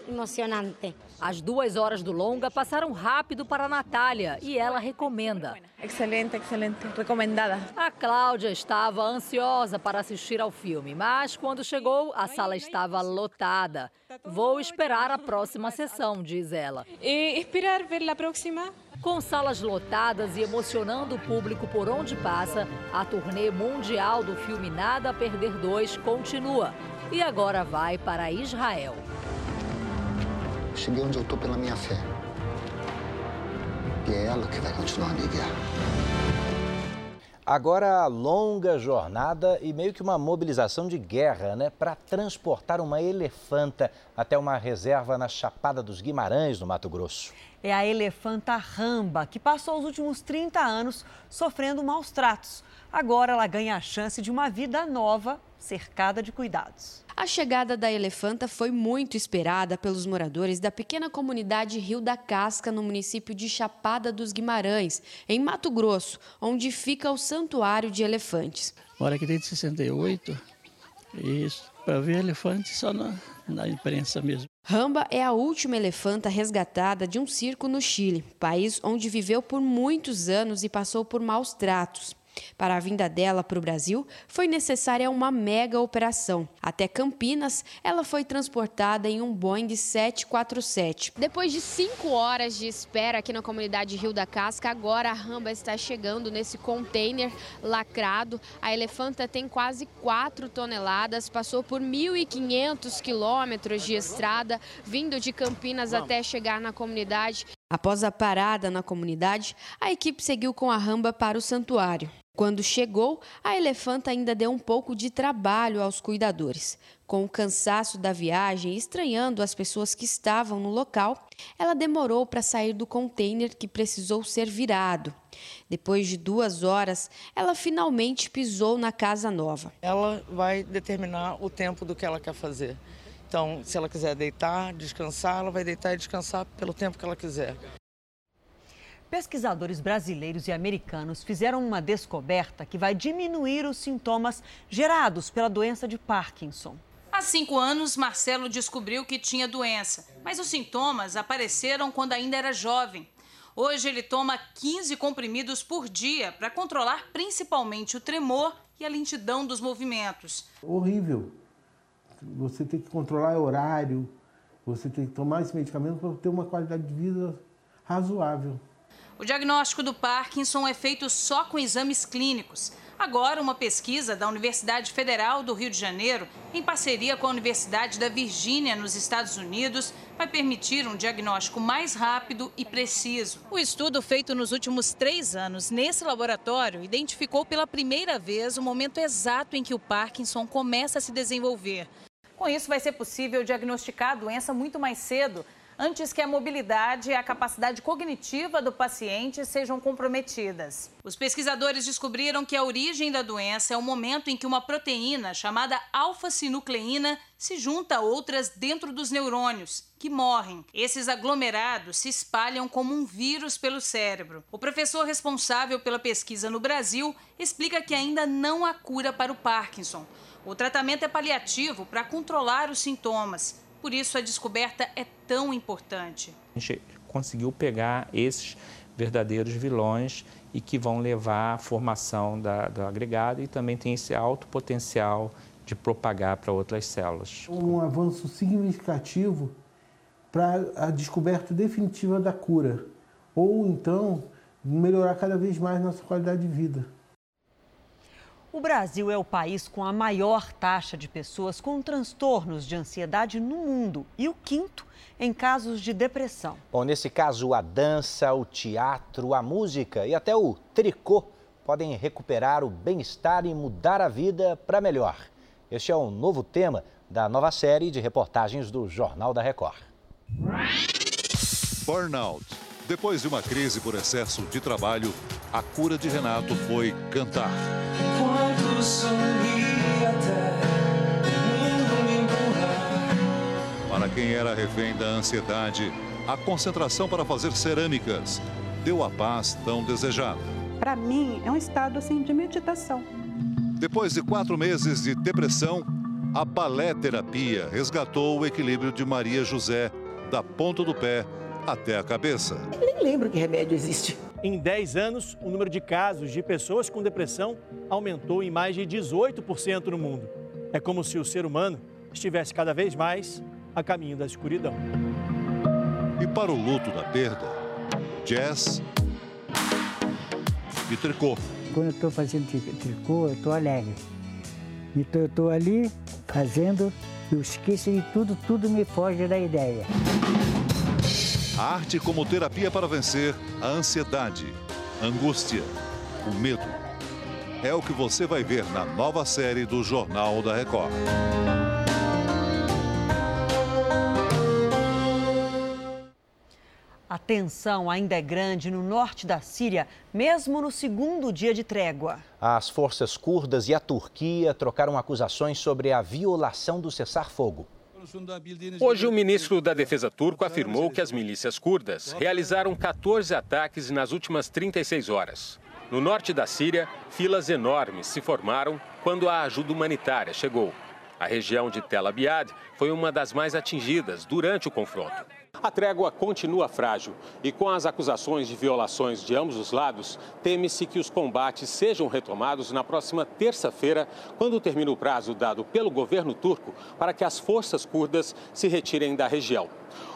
emocionante. As duas horas do longa passaram rápido para a Natália e ela recomenda. Excelente, excelente, recomendada. A Cláudia estava ansiosa para assistir ao filme, mas quando chegou, a sala estava lotada. Vou esperar a próxima sessão, diz ela. E esperar ver a próxima? Com salas lotadas e emocionando o público por onde passa, a turnê mundial do filme Nada a Perder 2 continua. E agora vai para Israel. Cheguei onde eu estou pela minha fé. E é ela que vai continuar a me guiar. Agora a longa jornada e meio que uma mobilização de guerra, né, para transportar uma elefanta até uma reserva na Chapada dos Guimarães, no Mato Grosso. É a elefanta Ramba, que passou os últimos 30 anos sofrendo maus tratos. Agora ela ganha a chance de uma vida nova, cercada de cuidados. A chegada da elefanta foi muito esperada pelos moradores da pequena comunidade Rio da Casca, no município de Chapada dos Guimarães, em Mato Grosso, onde fica o Santuário de Elefantes. Moro aqui desde 68, isso, para ver elefante só na, na imprensa mesmo. Ramba é a última elefanta resgatada de um circo no Chile, país onde viveu por muitos anos e passou por maus tratos. Para a vinda dela para o Brasil, foi necessária uma mega operação. Até Campinas, ela foi transportada em um Boeing 747. Depois de cinco horas de espera aqui na comunidade Rio da Casca, agora a Ramba está chegando nesse container lacrado. A elefanta tem quase 4 toneladas, passou por 1.500 quilômetros de estrada, vindo de Campinas até chegar na comunidade. Após a parada na comunidade, a equipe seguiu com a Ramba para o santuário. Quando chegou, a elefanta ainda deu um pouco de trabalho aos cuidadores. Com o cansaço da viagem e estranhando as pessoas que estavam no local, ela demorou para sair do container que precisou ser virado. Depois de duas horas, ela finalmente pisou na casa nova. Ela vai determinar o tempo do que ela quer fazer. Então, se ela quiser deitar, descansar, ela vai deitar e descansar pelo tempo que ela quiser. Pesquisadores brasileiros e americanos fizeram uma descoberta que vai diminuir os sintomas gerados pela doença de Parkinson. Há cinco anos, Marcelo descobriu que tinha doença, mas os sintomas apareceram quando ainda era jovem. Hoje ele toma 15 comprimidos por dia para controlar principalmente o tremor e a lentidão dos movimentos. Horrível. Você tem que controlar horário, você tem que tomar esse medicamento para ter uma qualidade de vida razoável. O diagnóstico do Parkinson é feito só com exames clínicos. Agora, uma pesquisa da Universidade Federal do Rio de Janeiro, em parceria com a Universidade da Virgínia, nos Estados Unidos, vai permitir um diagnóstico mais rápido e preciso. O estudo feito nos últimos três anos nesse laboratório identificou pela primeira vez o momento exato em que o Parkinson começa a se desenvolver. Com isso, vai ser possível diagnosticar a doença muito mais cedo antes que a mobilidade e a capacidade cognitiva do paciente sejam comprometidas. Os pesquisadores descobriram que a origem da doença é o momento em que uma proteína chamada alfa-sinucleína se junta a outras dentro dos neurônios, que morrem. Esses aglomerados se espalham como um vírus pelo cérebro. O professor responsável pela pesquisa no Brasil explica que ainda não há cura para o Parkinson. O tratamento é paliativo para controlar os sintomas Por isso, a descoberta é tão importante. A gente conseguiu pegar esses verdadeiros vilões e que vão levar à formação da, do agregado e também tem esse alto potencial de propagar para outras células. Um avanço significativo para a descoberta definitiva da cura, ou então melhorar cada vez mais nossa qualidade de vida. O Brasil é o país com a maior taxa de pessoas com transtornos de ansiedade no mundo e o quinto em casos de depressão. Bom, nesse caso, a dança, o teatro, a música e até o tricô podem recuperar o bem-estar e mudar a vida para melhor. Este é um novo tema da nova série de reportagens do Jornal da Record. Burnout. Depois de uma crise por excesso de trabalho, a cura de Renato foi cantar. Até Para quem era refém da ansiedade, a concentração para fazer cerâmicas deu a paz tão desejada. Para mim, é um estado assim de meditação. Depois de quatro meses de depressão, a balé terapia resgatou o equilíbrio de Maria José, da ponta do pé até a cabeça. nem lembro que remédio existe. Em 10 anos, o número de casos de pessoas com depressão aumentou em mais de 18% no mundo. É como se o ser humano estivesse cada vez mais a caminho da escuridão. E para o luto da perda, jazz e tricô. Quando eu estou fazendo tricô, eu estou alegre. Então eu estou ali fazendo, eu esqueço de tudo, tudo me foge da ideia. A arte como terapia para vencer a ansiedade, a angústia, o medo. É o que você vai ver na nova série do Jornal da Record. A tensão ainda é grande no norte da Síria, mesmo no segundo dia de trégua. As forças curdas e a Turquia trocaram acusações sobre a violação do cessar-fogo. Hoje, o ministro da Defesa turco afirmou que as milícias curdas realizaram 14 ataques nas últimas 36 horas. No norte da Síria, filas enormes se formaram quando a ajuda humanitária chegou. A região de Tel Abyad foi uma das mais atingidas durante o confronto. A trégua continua frágil e, com as acusações de violações de ambos os lados, teme-se que os combates sejam retomados na próxima terça-feira, quando termina o prazo dado pelo governo turco para que as forças curdas se retirem da região.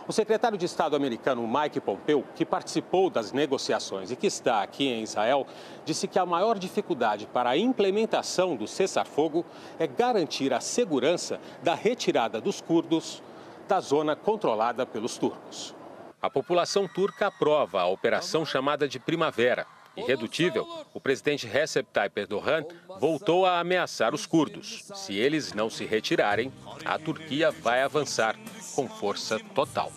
O secretário de Estado americano Mike Pompeo, que participou das negociações e que está aqui em Israel, disse que a maior dificuldade para a implementação do cessar-fogo é garantir a segurança da retirada dos curdos da zona controlada pelos turcos. A população turca aprova a operação chamada de Primavera. Irredutível, o presidente Recep Tayyip Erdogan voltou a ameaçar os curdos. Se eles não se retirarem, a Turquia vai avançar com força total.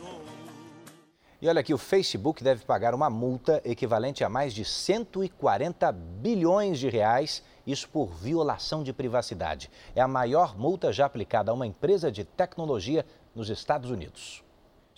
E olha aqui, o Facebook deve pagar uma multa equivalente a mais de 140 bilhões de reais, isso por violação de privacidade. É a maior multa já aplicada a uma empresa de tecnologia nos Estados Unidos.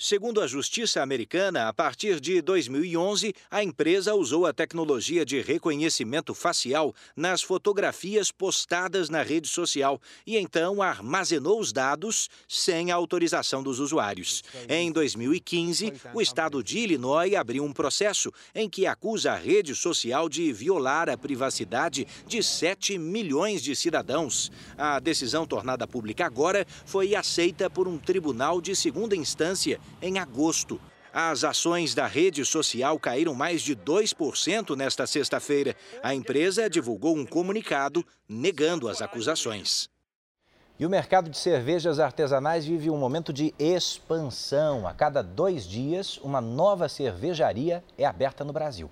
Segundo a Justiça Americana, a partir de 2011, a empresa usou a tecnologia de reconhecimento facial nas fotografias postadas na rede social e então armazenou os dados sem autorização dos usuários. Em 2015, o estado de Illinois abriu um processo em que acusa a rede social de violar a privacidade de 7 milhões de cidadãos. A decisão tornada pública agora foi aceita por um tribunal de segunda instância em agosto. As ações da rede social caíram mais de 2% nesta sexta-feira. A empresa divulgou um comunicado negando as acusações. E o mercado de cervejas artesanais vive um momento de expansão. A cada dois dias, uma nova cervejaria é aberta no Brasil.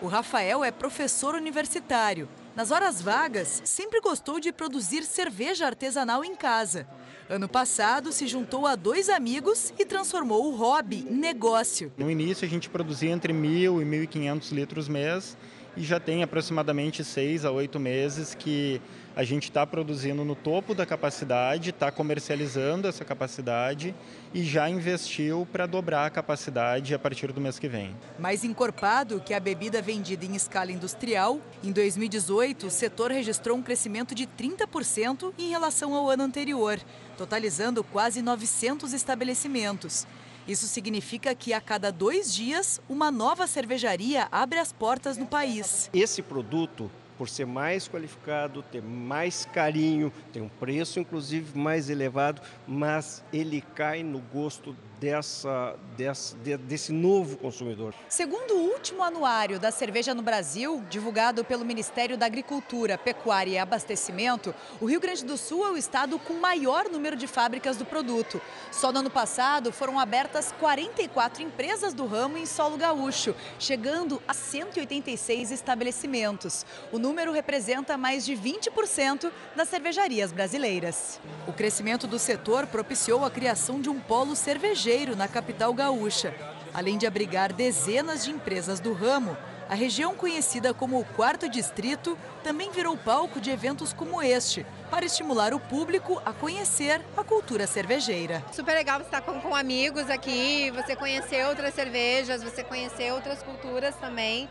O Rafael é professor universitário. Nas horas vagas, sempre gostou de produzir cerveja artesanal em casa. Ano passado, se juntou a dois amigos e transformou o hobby em negócio. No início, a gente produzia entre 1.000 e 1.500 litros mês e já tem aproximadamente seis a oito meses que a gente está produzindo no topo da capacidade, está comercializando essa capacidade e já investiu para dobrar a capacidade a partir do mês que vem. Mais encorpado que a bebida vendida em escala industrial, em 2018 o setor registrou um crescimento de 30% em relação ao ano anterior, totalizando quase 900 estabelecimentos. Isso significa que a cada dois dias, uma nova cervejaria abre as portas no país. Esse produto por ser mais qualificado, ter mais carinho, tem um preço inclusive mais elevado, mas ele cai no gosto dessa, dessa, desse novo consumidor. Segundo o último anuário da cerveja no Brasil, divulgado pelo Ministério da Agricultura, Pecuária e Abastecimento, o Rio Grande do Sul é o estado com maior número de fábricas do produto. Só no ano passado foram abertas 44 empresas do ramo em solo gaúcho, chegando a 186 estabelecimentos. O número representa mais de 20% das cervejarias brasileiras. O crescimento do setor propiciou a criação de um polo cervejeiro na capital gaúcha. Além de abrigar dezenas de empresas do ramo, a região conhecida como o Quarto Distrito também virou palco de eventos como este, para estimular o público a conhecer a cultura cervejeira. Super legal estar com, com amigos aqui, você conhecer outras cervejas, você conhecer outras culturas também.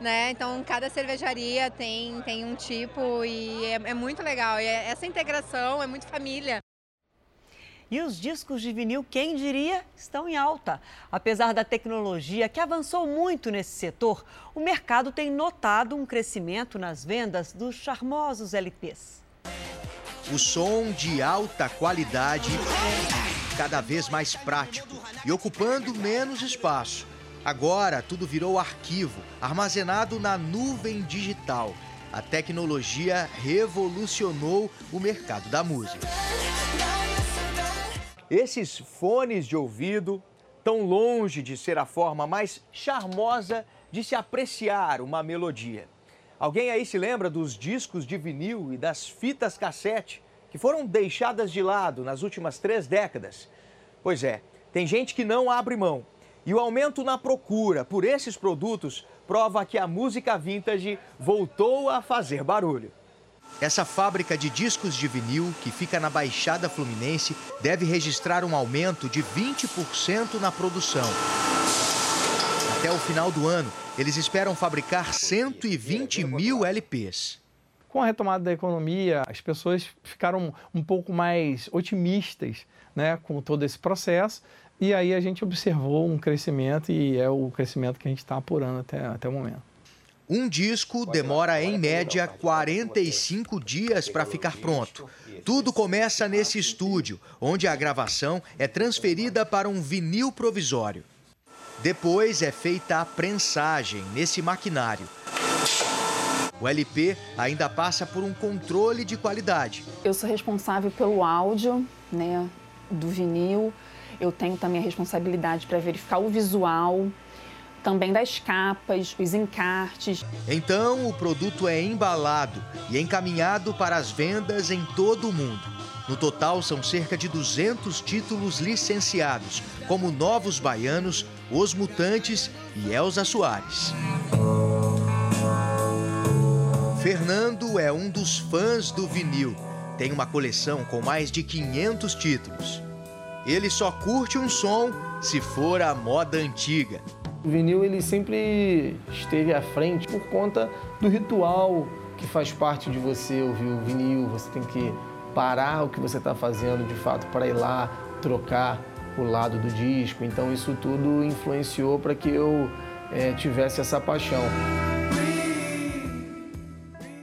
Né? Então, cada cervejaria tem, tem um tipo e é, é muito legal. E é, essa integração é muito família. E os discos de vinil, quem diria, estão em alta. Apesar da tecnologia que avançou muito nesse setor, o mercado tem notado um crescimento nas vendas dos charmosos LPs. O som de alta qualidade, cada vez mais prático e ocupando menos espaço. Agora tudo virou arquivo, armazenado na nuvem digital. A tecnologia revolucionou o mercado da música. Esses fones de ouvido, tão longe de ser a forma mais charmosa de se apreciar uma melodia. Alguém aí se lembra dos discos de vinil e das fitas cassete que foram deixadas de lado nas últimas três décadas? Pois é, tem gente que não abre mão. E o aumento na procura por esses produtos prova que a música vintage voltou a fazer barulho. Essa fábrica de discos de vinil, que fica na Baixada Fluminense, deve registrar um aumento de 20% na produção. Até o final do ano, eles esperam fabricar 120 mil LPs. Com a retomada da economia, as pessoas ficaram um pouco mais otimistas né, com todo esse processo. E aí a gente observou um crescimento e é o crescimento que a gente está apurando até, até o momento. Um disco demora em média 45 dias para ficar pronto. Tudo começa nesse estúdio, onde a gravação é transferida para um vinil provisório. Depois é feita a prensagem nesse maquinário. O LP ainda passa por um controle de qualidade. Eu sou responsável pelo áudio né, do vinil. Eu tenho também a responsabilidade para verificar o visual, também das capas, os encartes. Então, o produto é embalado e encaminhado para as vendas em todo o mundo. No total, são cerca de 200 títulos licenciados, como Novos Baianos, Os Mutantes e Elza Soares. Fernando é um dos fãs do vinil. Tem uma coleção com mais de 500 títulos. Ele só curte um som se for a moda antiga. O vinil ele sempre esteve à frente por conta do ritual que faz parte de você ouvir o vinil. Você tem que parar o que você está fazendo de fato para ir lá trocar o lado do disco. Então isso tudo influenciou para que eu é, tivesse essa paixão.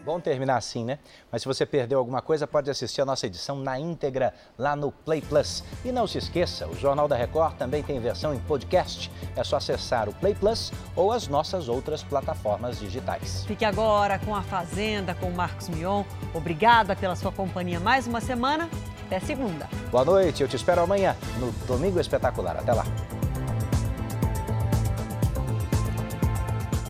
Bom terminar assim, né? Mas se você perdeu alguma coisa, pode assistir a nossa edição na íntegra lá no Play Plus. E não se esqueça, o Jornal da Record também tem versão em podcast. É só acessar o Play Plus ou as nossas outras plataformas digitais. Fique agora com a Fazenda, com o Marcos Mion. Obrigada pela sua companhia mais uma semana. Até segunda. Boa noite, eu te espero amanhã no Domingo Espetacular. Até lá.